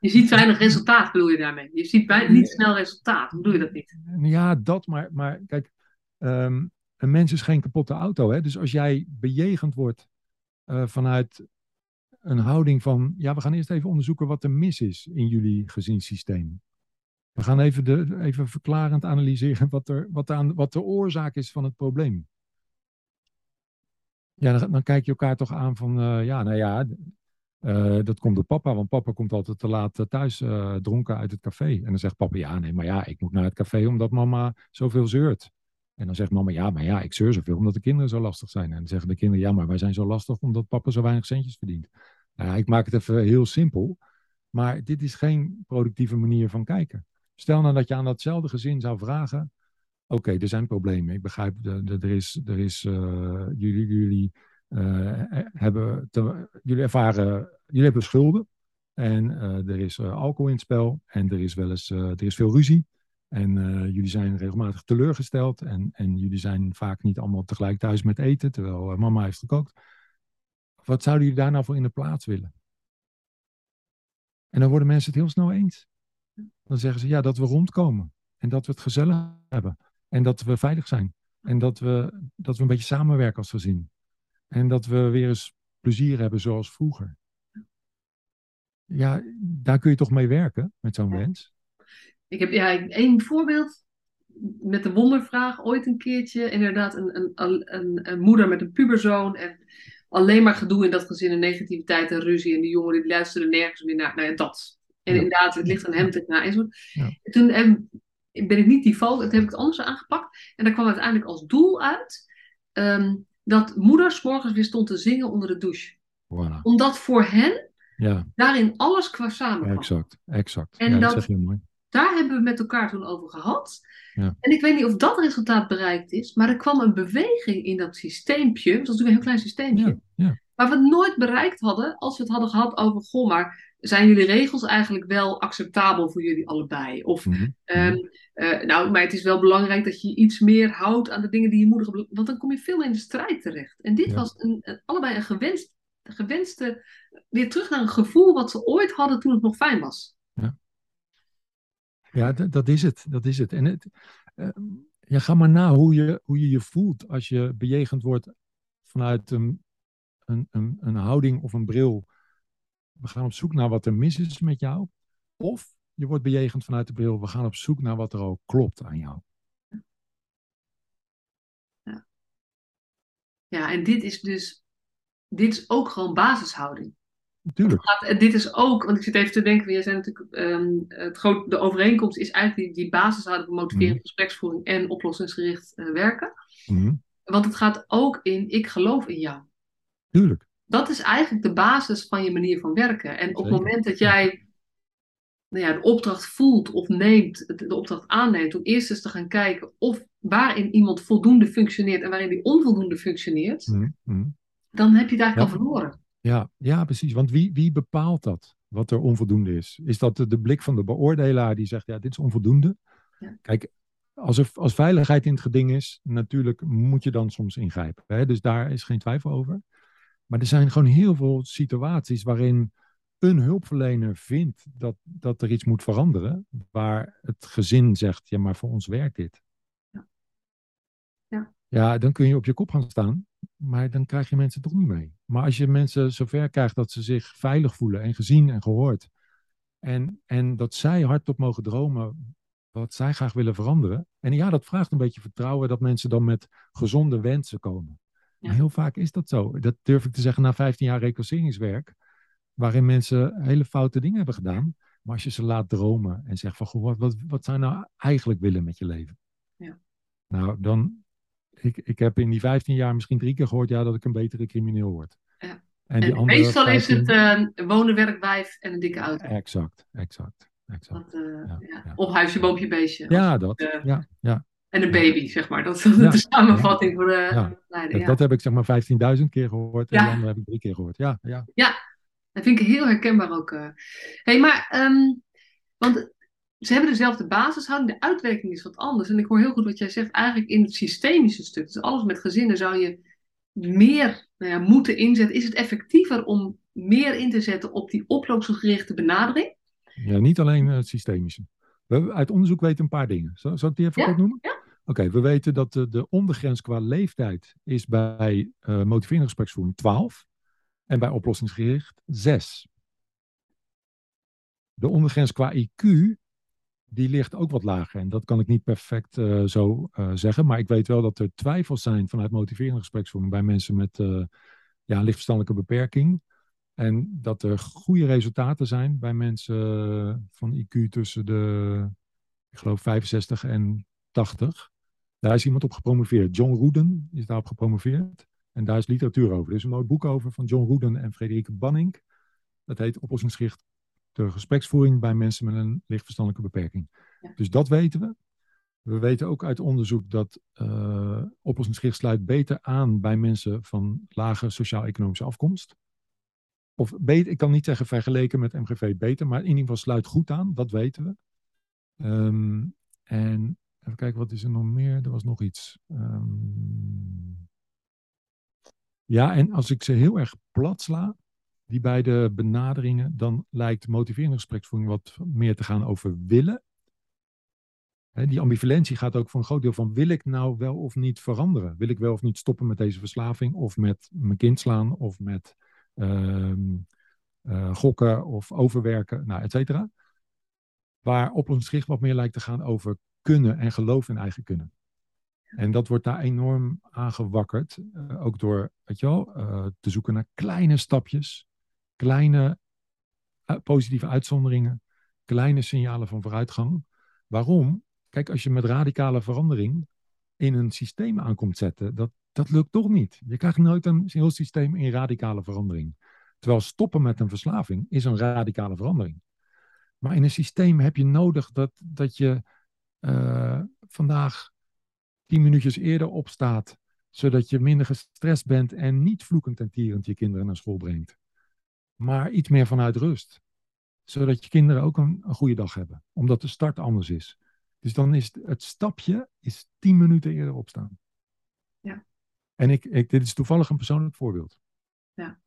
Je ziet weinig resultaat, bedoel je daarmee? Je ziet bij, niet snel resultaat. Hoe doe je dat niet? Ja, dat, maar, maar kijk, um, een mens is geen kapotte auto. Hè? Dus als jij bejegend wordt uh, vanuit een houding van, ja, we gaan eerst even onderzoeken wat er mis is in jullie gezinssysteem. We gaan even, de, even verklarend analyseren wat, er, wat, de, aan, wat de oorzaak is van het probleem. Ja, dan, dan kijk je elkaar toch aan van, uh, ja, nou ja, uh, dat komt door papa, want papa komt altijd te laat thuis uh, dronken uit het café. En dan zegt papa, ja, nee, maar ja, ik moet naar het café omdat mama zoveel zeurt. En dan zegt mama, ja, maar ja, ik zeur zoveel omdat de kinderen zo lastig zijn. En dan zeggen de kinderen, ja, maar wij zijn zo lastig omdat papa zo weinig centjes verdient. Nou, ik maak het even heel simpel, maar dit is geen productieve manier van kijken. Stel nou dat je aan datzelfde gezin zou vragen, oké, er zijn problemen. Ik begrijp, er is, er is jullie, jullie, hebben te, jullie ervaren, jullie hebben schulden. En uh, er is alcohol in het spel. En er is wel eens, er is veel ruzie. En jullie zijn regelmatig teleurgesteld. En, en jullie zijn vaak niet allemaal tegelijk thuis met eten, terwijl mama heeft gekookt. Wat zouden jullie daar nou voor in de plaats willen? En dan worden mensen het heel snel eens. dan zeggen ze ja, dat we rondkomen. En dat we het gezellig hebben. En dat we veilig zijn. En dat we, dat we een beetje samenwerken als gezin. En dat we weer eens plezier hebben zoals vroeger. Ja, daar kun je toch mee werken met zo'n wens. Ik heb ja, één voorbeeld met de wondervraag. Ooit een keertje inderdaad een, een, een, een moeder met een puberzoon. En alleen maar gedoe in dat gezin en negativiteit en ruzie. En die jongeren die luisterden nergens meer naar. Nou ja, dat. En inderdaad, het ligt aan hem te. En zo. Ja. Toen ben ik niet die val, toen heb ik het anders aangepakt. En daar kwam uiteindelijk als doel uit ehm, dat moeders morgens weer stond te zingen onder de douche. Voilà. Omdat voor hen ja. daarin alles qua samen. exact, exact. En ja, dat, dat is heel mooi. Daar hebben we met elkaar toen over gehad. Ja. En ik weet niet of dat resultaat bereikt is, maar er kwam een beweging in dat systeempje. Dat was natuurlijk een heel klein systeempje. Ja, waar we het nooit bereikt hadden als we het hadden gehad over, goh, maar zijn jullie regels eigenlijk wel acceptabel voor jullie allebei? Of, mm nou, maar het is wel belangrijk dat je iets meer houdt aan de dingen die je moeder... Want dan kom je veel meer in de strijd terecht. En dit was een, allebei een gewenst, gewenste... Weer terug naar een gevoel wat ze ooit hadden toen het nog fijn was. Ja, ja dat is het. Dat is het. En het, uh, ja, ga maar na hoe je, hoe je je voelt als je bejegend wordt vanuit een, een, een, een houding of een bril we gaan op zoek naar wat er mis is met jou. Of je wordt bejegend vanuit de bril, we gaan op zoek naar wat er al klopt aan jou. Ja, ja en dit is dus, dit is ook gewoon basishouding. Natuurlijk. dit is ook, want ik zit even te denken, jij zei natuurlijk, um, het groot, de overeenkomst is eigenlijk die, die basishouding van motiverende mm gespreksvoering en oplossingsgericht uh, werken. Mm Want het gaat ook in, ik geloof in jou. Tuurlijk dat is eigenlijk de basis van je manier van werken. En op het moment dat jij nou ja, de opdracht voelt of neemt, de opdracht aanneemt, om eerst eens te gaan kijken of waarin iemand voldoende functioneert en waarin die onvoldoende functioneert, mm, mm. dan heb je het eigenlijk al verloren. Ja, ja, precies. Want wie, wie bepaalt dat, wat er onvoldoende is? Is dat de, de blik van de beoordelaar die zegt, ja, dit is onvoldoende? Ja. Kijk, als, er, als veiligheid in het geding is, natuurlijk moet je dan soms ingrijpen. Hè? Dus daar is geen twijfel over. Maar er zijn gewoon heel veel situaties waarin een hulpverlener vindt dat, dat er iets moet veranderen, waar het gezin zegt, ja, maar voor ons werkt dit. Ja. Ja. ja, dan kun je op je kop gaan staan, maar dan krijg je mensen toch niet mee. Maar als je mensen zover krijgt dat ze zich veilig voelen en gezien en gehoord, en, en dat zij hardop mogen dromen wat zij graag willen veranderen. En ja, dat vraagt een beetje vertrouwen dat mensen dan met gezonde wensen komen. Ja. Heel vaak is dat zo. Dat durf ik te zeggen na 15 jaar reclasseringswerk, waarin mensen hele foute dingen hebben gedaan. Maar als je ze laat dromen en zegt van, goh, wat, wat, wat zou je nou eigenlijk willen met je leven? Ja. Nou, dan, ik, ik heb in die 15 jaar misschien drie keer gehoord, ja, dat ik een betere crimineel word. Ja. En, en meestal is het uh, wonen, werk, wijf en een dikke auto. Exact, exact. exact. Dat, uh, ja, Of huisje, boompje, beestje. Ja, dat. Uh, ja, ja. En een baby, zeg maar. Dat is de samenvatting voor de leiding. Dat heb ik zeg maar 15.000 keer gehoord en dan heb ik drie keer gehoord. Ja, ja. ja dat vind ik heel herkenbaar ook. Hé, hey, maar, um, want ze hebben dezelfde basishouding, de uitwerking is wat anders. En ik hoor heel goed wat jij zegt, eigenlijk in het systemische stuk. Dus alles met gezinnen zou je meer nou ja, moeten inzetten. Is het effectiever om meer in te zetten op die oplossingsgerichte benadering? Ja, niet alleen het systemische. We, uit onderzoek weten een paar dingen. Zal, zal ik die even kort noemen? Ja. Oké, we weten dat de, de, ondergrens qua leeftijd is bij uh, motiverende gespreksvoering 12 en bij oplossingsgericht 6. De ondergrens qua IQ, die ligt ook wat lager. En dat kan ik niet perfect uh, zo uh, zeggen, maar ik weet wel dat er twijfels zijn vanuit motiverende gespreksvoering bij mensen met ja, lichtverstandelijke beperking. En dat er goede resultaten zijn bij mensen van IQ tussen de, ik geloof, 65 en 80. Daar is iemand op gepromoveerd. John Ruden is daarop gepromoveerd. En daar is literatuur over. Er is een mooi boek over van John Ruden en Frederike Banning. Dat heet Oplossingsgericht de gespreksvoering bij mensen met een lichtverstandelijke beperking. Dus dat weten we. We weten ook uit onderzoek dat uh, oplossingsgericht sluit beter aan bij mensen van lage sociaal-economische afkomst. Of beter, ik kan niet zeggen vergeleken met MGV beter, maar in ieder geval sluit goed aan, dat weten we. Um, en even kijken, wat is er nog meer? Er was nog iets. Um, ja, en als ik ze heel erg plat sla, die beide benaderingen, dan lijkt motiverende gespreksvoering wat meer te gaan over willen. Die ambivalentie gaat ook voor een groot deel van wil ik nou wel of niet veranderen? Wil ik wel of niet stoppen met deze verslaving of met mijn kind slaan of met ehm, eh, gokken of overwerken, nou, et cetera. Waar oplossingsgericht wat meer lijkt te gaan over kunnen en geloof in eigen kunnen. En dat wordt daar enorm aangewakkerd. Uh, ook door, weet je wel, uh, te zoeken naar kleine stapjes, kleine uh, positieve uitzonderingen, kleine signalen van vooruitgang. Waarom? Kijk, als je met radicale verandering in een systeem aankomt zetten, dat, dat lukt toch niet. Je krijgt nooit een heel systeem in radicale verandering. Terwijl stoppen met een verslaving is een radicale verandering. Maar in een systeem heb je nodig dat, dat je uh, vandaag tien minuutjes eerder opstaat, zodat je minder gestrest bent en niet vloekend en tierend je kinderen naar school brengt. Maar iets meer vanuit rust. Zodat je kinderen ook een, een goede dag hebben, omdat de start anders is. Dus dan is het stapje is tien minuten eerder opstaan. Ja. En ik, ik, dit is toevallig een persoonlijk voorbeeld. Ja.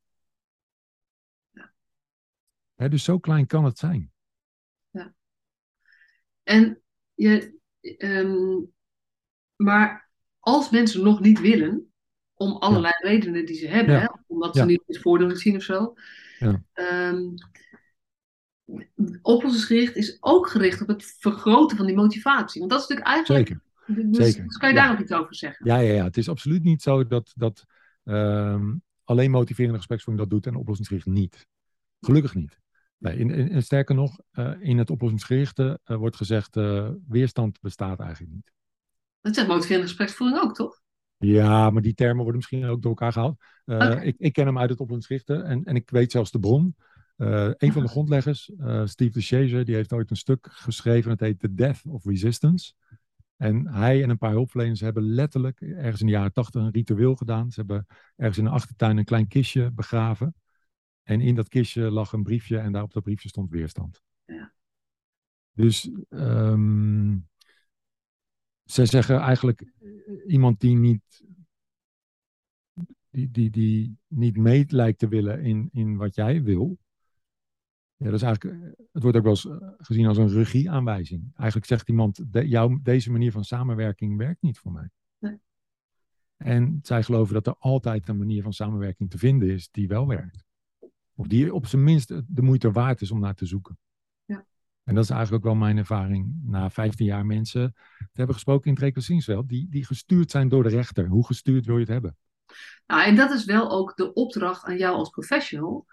ja. Dus zo klein kan het zijn. Ja. En je, um, maar als mensen nog niet willen, om allerlei ja. redenen die ze hebben, Ja. hè, omdat ze Ja. niet het voordeel zien of zo, Ja. ehm, oplossingsgericht is ook gericht op het vergroten van die motivatie. Want dat is natuurlijk eigenlijk. Zeker. Dus, Zeker. dus kan je daar nog iets over zeggen? Ja, ja, ja. Het is absoluut niet zo dat, dat ehm, alleen motiverende gespreksvoering dat doet en oplossingsgericht niet. Gelukkig niet. Nee, in, in, en sterker nog, eh, in het oplossingsgerichte eh, wordt gezegd, eh, weerstand bestaat eigenlijk niet. Dat zegt motiverende gespreksvoering ook, toch? Ja, maar die termen worden misschien ook door elkaar gehaald. Eh, ik, ik ken hem uit het oplossingsgerichte en, en ik weet zelfs de bron. Een van de grondleggers, Steve de Chazer, die heeft ooit een stuk geschreven. Het heet The Death of Resistance. En hij en een paar hulpverleners hebben letterlijk ergens in de jaren tachtig een ritueel gedaan. Ze hebben ergens in de achtertuin een klein kistje begraven. En in dat kistje lag een briefje en daar op dat briefje stond weerstand. Ja. Dus ehm zij zeggen eigenlijk eh, iemand die niet, die, die, die niet mee lijkt te willen in, in wat jij wil. Ja, dat is eigenlijk, het wordt ook wel eens eh, gezien als een regieaanwijzing. Eigenlijk zegt iemand, de, jouw, deze manier van samenwerking werkt niet voor mij. Nee. En zij geloven dat er altijd een manier van samenwerking te vinden is die wel werkt. Of die op zijn minst de moeite waard is om naar te zoeken. Ja. En dat is eigenlijk ook wel mijn ervaring na 15 jaar mensen te hebben gesproken in het reclassingsveld, die, die gestuurd zijn door de rechter. Hoe gestuurd wil je het hebben? Nou, en dat is wel ook de opdracht aan jou als professional.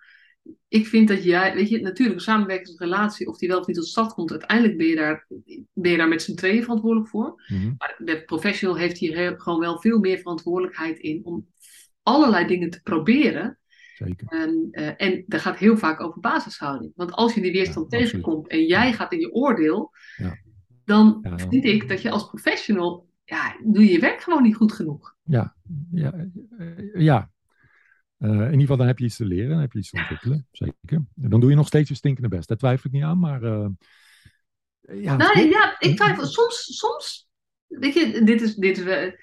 Ik vind dat jij, weet je, natuurlijk een samenwerkingsrelatie, of die wel of niet tot stand komt, uiteindelijk ben je daar, ben je daar met z'n tweeën verantwoordelijk voor. Mhm. Maar de professional heeft hier gewoon wel veel meer verantwoordelijkheid in om allerlei dingen te proberen. Zeker. En, eh, en dat gaat heel vaak over basishouding. Want als je die weerstand Ja, tegenkomt en jij gaat in je oordeel, Ja. dan Ja, vind ik dat je als professional, ja, doe je je werk gewoon niet goed genoeg. Ja, ja, eh, ja. Eh, in ieder geval, dan heb je iets te leren, dan heb je iets te ontwikkelen. Zeker. Dan doe je nog steeds je stinkende best. Daar twijfel ik niet aan, maar ja, Nou ja, ik twijfel. Soms, soms, weet je, dit is, dit is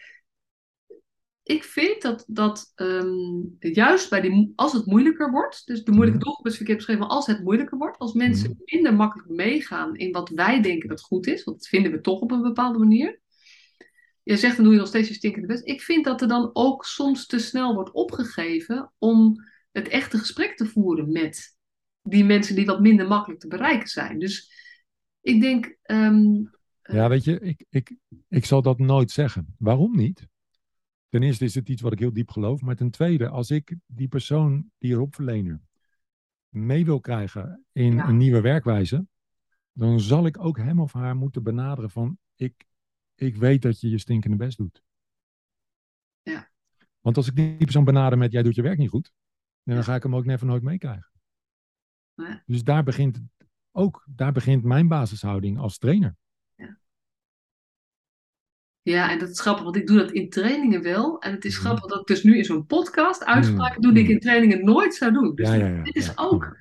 Ik vind dat, dat ehm, juist bij die, als het moeilijker wordt, dus de moeilijke Mhm. doelgroep is verkeerd beschreven, maar als het moeilijker wordt, als mensen minder makkelijk meegaan in wat wij denken dat goed is, want dat vinden we toch op een bepaalde manier. Je zegt dan doe je nog steeds je stinkende best. Ik vind dat er dan ook soms te snel wordt opgegeven om het echte gesprek te voeren met die mensen die wat minder makkelijk te bereiken zijn. Dus ik denk, ehm, Ja, weet je, ik, ik, ik zal dat nooit zeggen. Waarom niet? Ten eerste is het iets wat ik heel diep geloof. Maar ten tweede, als ik die persoon, die hulpverlener, mee wil krijgen in Ja. een nieuwe werkwijze, dan zal ik ook hem of haar moeten benaderen van, ik, ik weet dat je je stinkende best doet. Ja. Want als ik die persoon benader met, jij doet je werk niet goed, dan Ja. ga ik hem ook never nooit meekrijgen. Ja. Dus daar begint ook, daar begint mijn basishouding als trainer. Ja, en dat is grappig, want ik doe dat in trainingen wel. En het is Mhm. grappig dat ik dus nu in zo'n podcast uitspraken doe die ik Mhm. in trainingen nooit zou doen. Dus Ja, ja, ja, dit is ja. ook,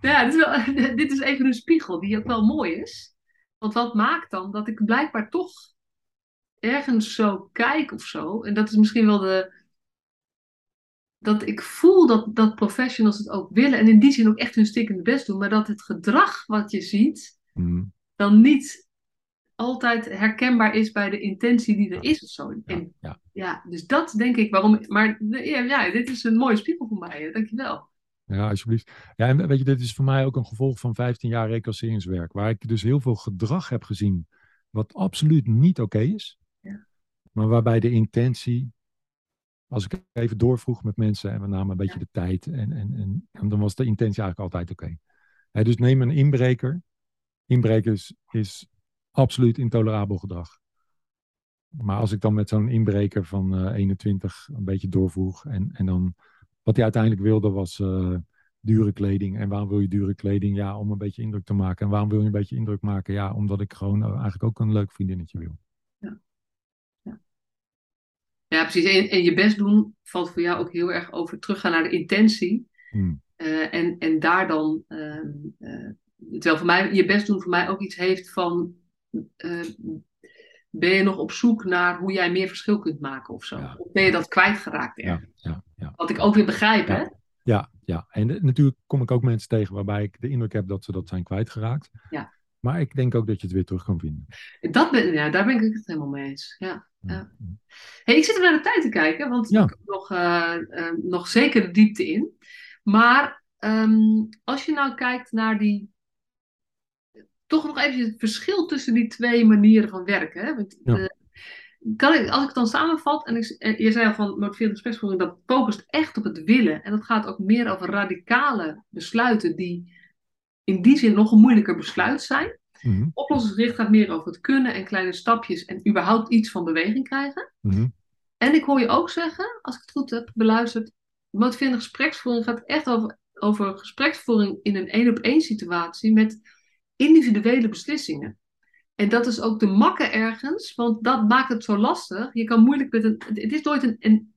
ja, dit is, wel, dit is even een spiegel die ook wel mooi is. Want wat maakt dan dat ik blijkbaar toch ergens zo kijk of zo. En dat is misschien wel de, dat ik voel dat, dat professionals het ook willen en in die zin ook echt hun stikkende best doen, maar dat het gedrag wat je ziet Mm. dan niet altijd herkenbaar is bij de intentie die er is of zo. Ja, En ja. ja, dus dat denk ik waarom. Maar ja, dit is een mooie spiegel voor mij, dankjewel. Ja, alsjeblieft. Ja, en weet je, dit is voor mij ook een gevolg van 15 jaar reclasseringswerk, waar ik dus heel veel gedrag heb gezien wat absoluut niet oké is, Ja. maar waarbij de intentie, als ik even doorvroeg met mensen en we namen een beetje Ja. de tijd en, en, en, en dan was de intentie eigenlijk altijd oké. Dus neem een inbreker. Inbreker is, is absoluut intolerabel gedrag. Maar als ik dan met zo'n inbreker van eh, 21 een beetje doorvroeg en, en dan wat hij uiteindelijk wilde was eh, dure kleding. En waarom wil je dure kleding? Ja, om een beetje indruk te maken. En waarom wil je een beetje indruk maken? Ja, omdat ik gewoon eh, eigenlijk ook een leuk vriendinnetje wil. Ja, precies. En, en je best doen valt voor jou ook heel erg over teruggaan naar de intentie. Hmm. En, en daar dan, ehm, eh, terwijl voor mij, je best doen voor mij ook iets heeft van, eh, ben je nog op zoek naar hoe jij meer verschil kunt maken of zo? Ja. Of ben je dat kwijtgeraakt Ja, ja, ja. Wat ik ook weer begrijp, Ja. hè? Ja, ja. En de- natuurlijk kom ik ook mensen tegen waarbij ik de indruk heb dat ze dat zijn kwijtgeraakt. Ja. Maar ik denk ook dat je het weer terug kan vinden. Dat ben, ja, daar ben ik het helemaal mee eens. Ja. Ja. Hey, ik zit er naar de tijd te kijken, want Ja. ik heb nog, eh, eh, nog zeker de diepte in. Maar ehm, als je nou kijkt naar die. Toch nog even het verschil tussen die twee manieren van werken. Hè? Want, Ja. eh, kan ik, als ik het dan samenvat, en ik, eh, je zei al van motiverende gespreksvoering, dat focust echt op het willen. En dat gaat ook meer over radicale besluiten die in die zin nog een moeilijker besluit zijn. Mhm, Oplossingsgericht gaat meer over het kunnen en kleine stapjes en überhaupt iets van beweging krijgen. mhm. En ik hoor je ook zeggen, als ik het goed heb beluisterd, motiverende gespreksvoering gaat echt over, over gespreksvoering in een één op één situatie met individuele beslissingen. En dat is ook de makke ergens, want dat maakt het zo lastig. Je kan moeilijk met een. Het is nooit een, een,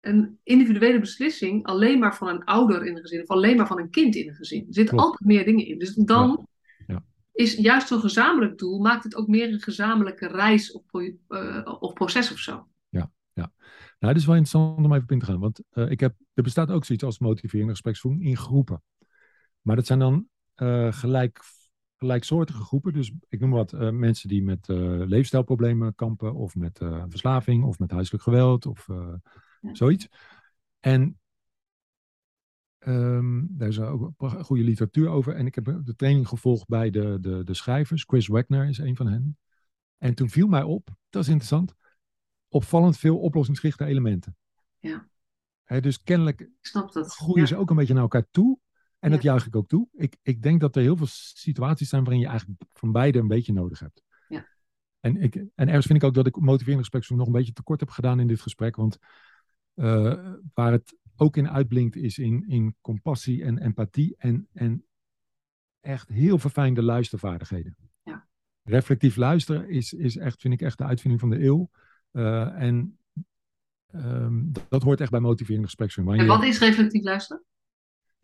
een individuele beslissing alleen maar van een ouder in een gezin of alleen maar van een kind in een gezin. Er zitten Klopt. altijd meer dingen in. Dus dan Ja. Ja. is juist zo'n gezamenlijk doel, maakt het ook meer een gezamenlijke reis of, pro- eh, of proces of zo. Nou, het is wel interessant om even op in te gaan. Want eh, ik heb, er bestaat ook zoiets als motiverende gespreksvoering in groepen. Maar dat zijn dan eh, gelijk, gelijksoortige groepen. Dus ik noem wat eh, mensen die met eh, leefstijlproblemen kampen. Of met verslaving. Of met huiselijk geweld. Of Ja. zoiets. En ehm, daar is ook goede literatuur over. En ik heb de training gevolgd bij de, de, de schrijvers. Chris Wagner is een van hen. En toen viel mij op, dat is interessant, opvallend veel oplossingsgerichte elementen. Ja. Hè, dus kennelijk Ik snap dat. groeien Ja. ze ook een beetje naar elkaar toe. En dat juich ik ook toe. Ik, ik denk dat er heel veel situaties zijn waarin je eigenlijk van beide een beetje nodig hebt. Ja. En, ik, en ergens vind ik ook dat ik motiverende gespreksvoering nog een beetje tekort heb gedaan in dit gesprek. Want eh, waar het ook in uitblinkt is in, in compassie en empathie en, en echt heel verfijnde luistervaardigheden. Ja. Reflectief luisteren is, is echt, vind ik echt de uitvinding van de eeuw. Eh, en ehm, dat, dat hoort echt bij motiverende gespreksvoering. En wat is reflectief luisteren?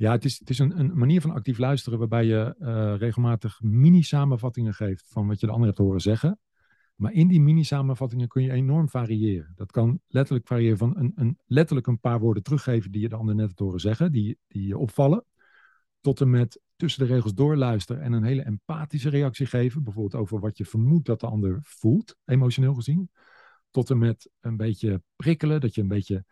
Ja, het is, het is een, een manier van actief luisteren waarbij je eh, regelmatig mini-samenvattingen geeft van wat je de ander hebt horen zeggen. Maar in die mini-samenvattingen kun je enorm variëren. Dat kan letterlijk variëren van een, een, letterlijk een paar woorden teruggeven die je de ander net hebt horen zeggen, die, die je opvallen. Tot en met tussen de regels doorluisteren en een hele empathische reactie geven. Bijvoorbeeld over wat je vermoedt dat de ander voelt, emotioneel gezien. Tot en met een beetje prikkelen, dat je een beetje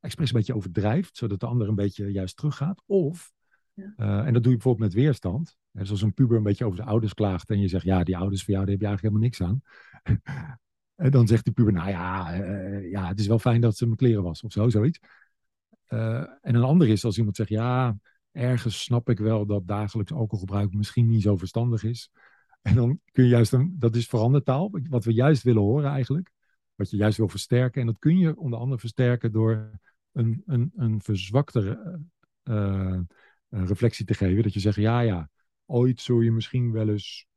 expres een beetje overdrijft, zodat de ander een beetje juist teruggaat. Of, Ja. eh, en dat doe je bijvoorbeeld met weerstand. Hè, zoals een puber een beetje over de ouders klaagt en je zegt, ja, die ouders van jou, daar heb je eigenlijk helemaal niks aan. en dan zegt die puber, nou ja, eh, ja, het is wel fijn dat ze mijn kleren was, of zo, zoiets. Eh, en een ander is als iemand zegt, ja, ergens snap ik wel dat dagelijks alcoholgebruik misschien niet zo verstandig is. En dan kun je juist, een, dat is verandertaal, wat we juist willen horen eigenlijk. Wat je juist wil versterken. En dat kun je onder andere versterken door een, een, een verzwakte eh, eh, reflectie te geven. Dat je zegt, ja, ja, ooit zul je misschien wel eens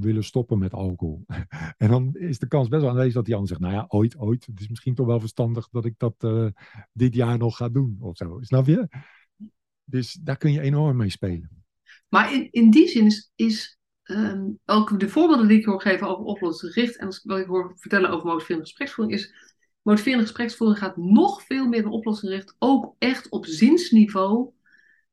willen stoppen met alcohol. en dan is de kans best wel aanwezig dat die ander zegt, nou ja, ooit, ooit. Het is misschien toch wel verstandig dat ik dat eh, dit jaar nog ga doen of zo. Snap je? Dus daar kun je enorm mee spelen. Maar in, in die zin is, is ehm, ook de voorbeelden die ik hoor geven over oplossingsgericht en wat ik hoor vertellen over motiverende gespreksvoering is, motiverende gespreksvoering gaat nog veel meer oplossingsgericht. Ook echt op zinsniveau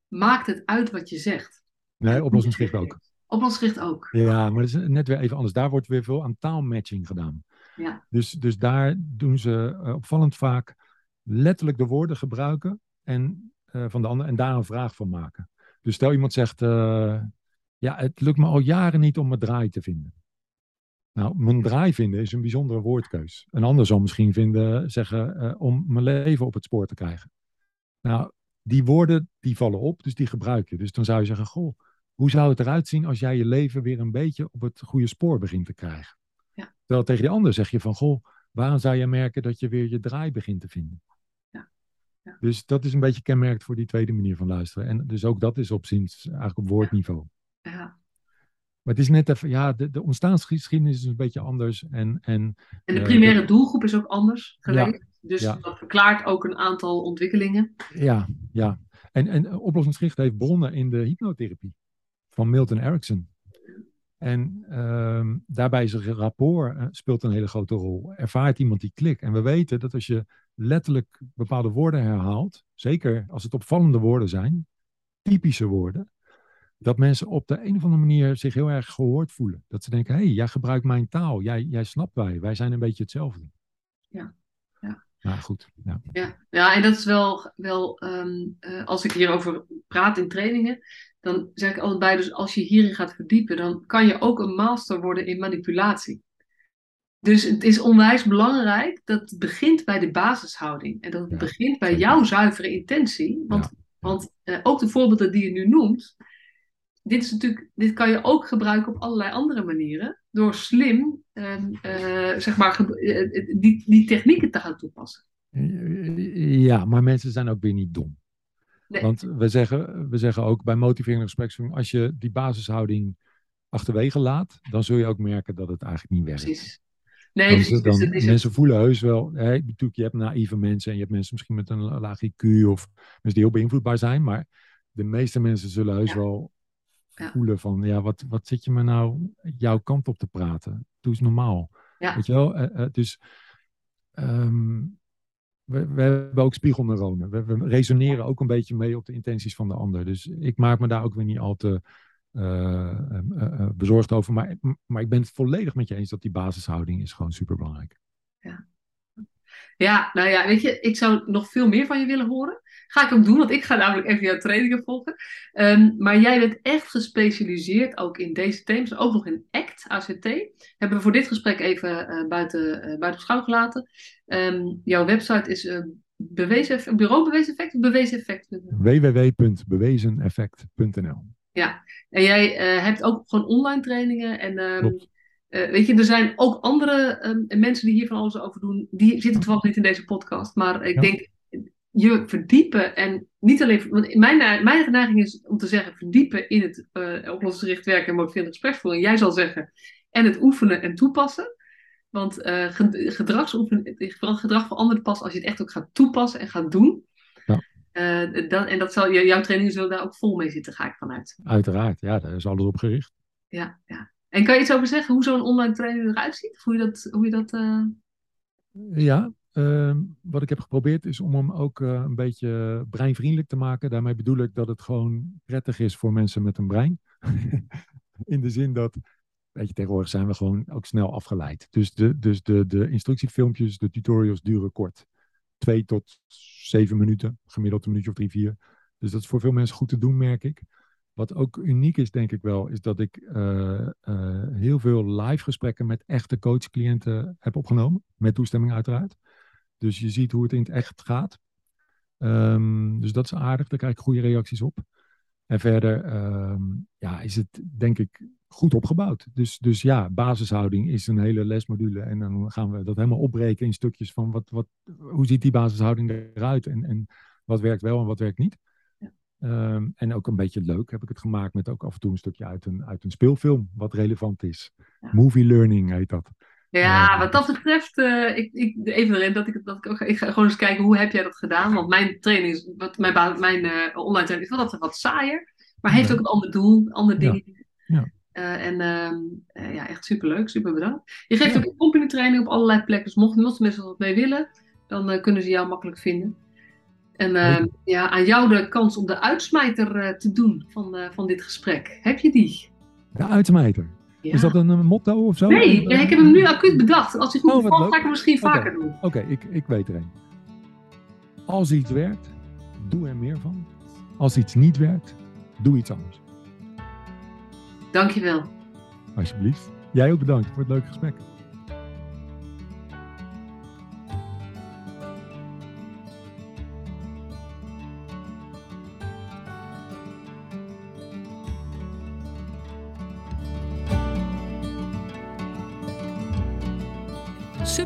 maakt het uit wat je zegt. Nee, oplossingsgericht ook. Oplossingsgericht ook. Ja, maar dat is net weer even anders. Daar wordt weer veel aan taalmatching gedaan. Ja. Dus, dus daar doen ze uh, opvallend vaak letterlijk de woorden gebruiken en, uh, van de ander en daar een vraag van maken. Dus stel iemand zegt, uh, ja, het lukt me al jaren niet om mijn draai te vinden. Nou, mijn draai vinden is een bijzondere woordkeus. Een ander zal misschien vinden, zeggen, om mijn leven op het spoor te krijgen. Nou, die woorden die vallen op, dus die gebruik je. Dus dan zou je zeggen, goh, hoe zou het eruit zien als jij je leven weer een beetje op het goede spoor begint te krijgen? Ja. Terwijl tegen die ander zeg je van, goh, waarom zou je merken dat je weer je draai begint te vinden? Ja. Ja. Dus dat is een beetje kenmerkend voor die tweede manier van luisteren. En dus ook dat is op ziens eigenlijk op woordniveau. Ja. Maar het is net even, ja, de, de ontstaansgeschiedenis is een beetje anders. En, en, En de eh, primaire doelgroep is ook anders. Dus ja. dat verklaart ook een aantal ontwikkelingen. Ja, ja. En, en oplossingsgericht heeft bronnen in de hypnotherapie van Milton Erickson. En ehm, daarbij is er rapport eh, speelt een hele grote rol. Ervaart iemand die klik? En we weten dat als je letterlijk bepaalde woorden herhaalt, zeker als het opvallende woorden zijn, typische woorden, dat mensen op de een of andere manier zich heel erg gehoord voelen. Dat ze denken, hé, hey, jij gebruikt mijn taal, jij, jij snapt wij, wij zijn een beetje hetzelfde. Ja, ja. Nou goed, ja. Ja, ja en dat is wel, wel ehm, eh, als ik hierover praat in trainingen, dan zeg ik altijd bij, dus als je hierin gaat verdiepen, dan kan je ook een master worden in manipulatie. Dus het is onwijs belangrijk dat het begint bij de basishouding. En dat het Ja, begint bij zeker. jouw zuivere intentie. Want, Ja, want eh, ook de voorbeelden die je nu noemt, dit, is natuurlijk, dit kan je ook gebruiken op allerlei andere manieren. Door slim ehm, eh, zeg maar, ge- eh, die, die technieken te gaan toepassen. Ja, maar mensen zijn ook weer niet dom. Nee. Want we zeggen, we zeggen ook bij motiverende gespreksvoering, als je die basishouding achterwege laat, dan zul je ook merken dat het eigenlijk niet werkt. Precies. Nee, Dan, precies. dan, Dus het. mensen voelen heus wel, hè, natuurlijk, je hebt naïeve mensen en je hebt mensen misschien met een laag IQ of mensen die heel beïnvloedbaar zijn, maar de meeste mensen zullen heus Ja. wel Ja. voelen van, ja, wat, wat zit je me nou jouw kant op te praten? Doe eens normaal. Ja. Weet je wel? Eh, eh, dus ehm, we, we hebben ook spiegelneuronen. We, we resoneren ook een beetje mee op de intenties van de ander. Dus ik maak me daar ook weer niet al te eh, bezorgd over. Maar, maar ik ben het volledig met je eens dat die basishouding is gewoon super belangrijk. Ja, nou ja, weet je, ik zou nog veel meer van je willen horen. Ga ik ook doen, want ik ga namelijk even jouw trainingen volgen. Ehm, maar jij bent echt gespecialiseerd ook in deze thema's, ook nog in ACT, ACT. Hebben we voor dit gesprek even eh, buiten, eh, buiten beschouwing gelaten. Ehm, jouw website is bewezen, eff- bureau bewezen effect of bewezen effect? www.bewezeneffect.nl En jij hebt ook gewoon online trainingen. En ehm, Eh, weet je, er zijn ook andere ehm, mensen die hier van alles over doen. Die zitten toevallig niet in deze podcast. Maar ik Ja. denk, je verdiepen en niet alleen... Want mijn, mijn neiging is om te zeggen, verdiepen in het eh oplossingsgericht werken en motiverende gespreksvoering. Jij zal zeggen, en het oefenen en toepassen. Want eh ge- gedragsoefenen, het gedrag verandert pas als je het echt ook gaat toepassen en gaat doen. Ja. Eh, dat, en dat zal, jouw trainingen zullen daar ook vol mee zitten, ga ik vanuit. Uiteraard, ja, daar is alles op gericht. Ja, ja. En kan je iets over zeggen hoe zo'n online training eruit ziet? Hoe je dat. Hoe je dat eh, Ja, ehm, wat ik heb geprobeerd is om hem ook eh, een beetje breinvriendelijk te maken. Daarmee bedoel ik dat het gewoon prettig is voor mensen met een brein. In de zin dat, weet je, tegenwoordig zijn we gewoon ook snel afgeleid. Dus de, dus de, de instructiefilmpjes, de tutorials duren kort. Twee tot zeven minuten, gemiddeld een minuutje of drie, vier. Dus dat is voor veel mensen goed te doen, merk ik. Wat ook uniek is, denk ik wel, is dat ik eh, eh, heel veel live gesprekken met echte coachcliënten heb opgenomen. Met toestemming uiteraard. Dus je ziet hoe het in het echt gaat. Ehm, dus dat is aardig, daar krijg ik goede reacties op. En verder ehm, ja, is het denk ik goed opgebouwd. Dus, dus ja, basishouding is een hele lesmodule. En dan gaan we dat helemaal opbreken in stukjes van wat, wat, hoe ziet die basishouding eruit en, en wat werkt wel en wat werkt niet. Ehm, en ook een beetje leuk heb ik het gemaakt met ook af en toe een stukje uit een, uit een speelfilm wat relevant is. Ja. Movie learning heet dat. Ja, Ja. wat dat betreft, eh, ik, ik, even erin dat ik, dat ik ook ik ga gewoon eens kijken hoe heb jij dat gedaan. Want mijn training is, wat, mijn, mijn eh, online training is wel dat wat saaier, maar heeft ook een ander doel, andere Ja. dingen. Ja. Uh, en uh, ja, echt superleuk, super bedankt. Je geeft ja. ook company training op allerlei plekken. Dus mochten mocht mensen wat mee willen, dan kunnen ze jou makkelijk vinden. En ehm, ja, aan jou de kans om de uitsmijter te doen van, van dit gesprek. Heb je die? De uitsmijter? Ja. Is dat een motto of zo? Nee, ik heb hem nu acuut bedacht. Als hij goed oh, ga ik hem misschien vaker doen. Oké, ik, ik weet er een. Als iets werkt, doe er meer van. Als iets niet werkt, doe iets anders. Dankjewel. Alsjeblieft. Jij ook bedankt voor het leuke gesprek.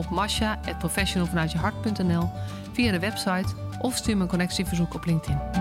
op masha.professionalvanuitjehart.nl via de website of stuur me een connectieverzoek op LinkedIn.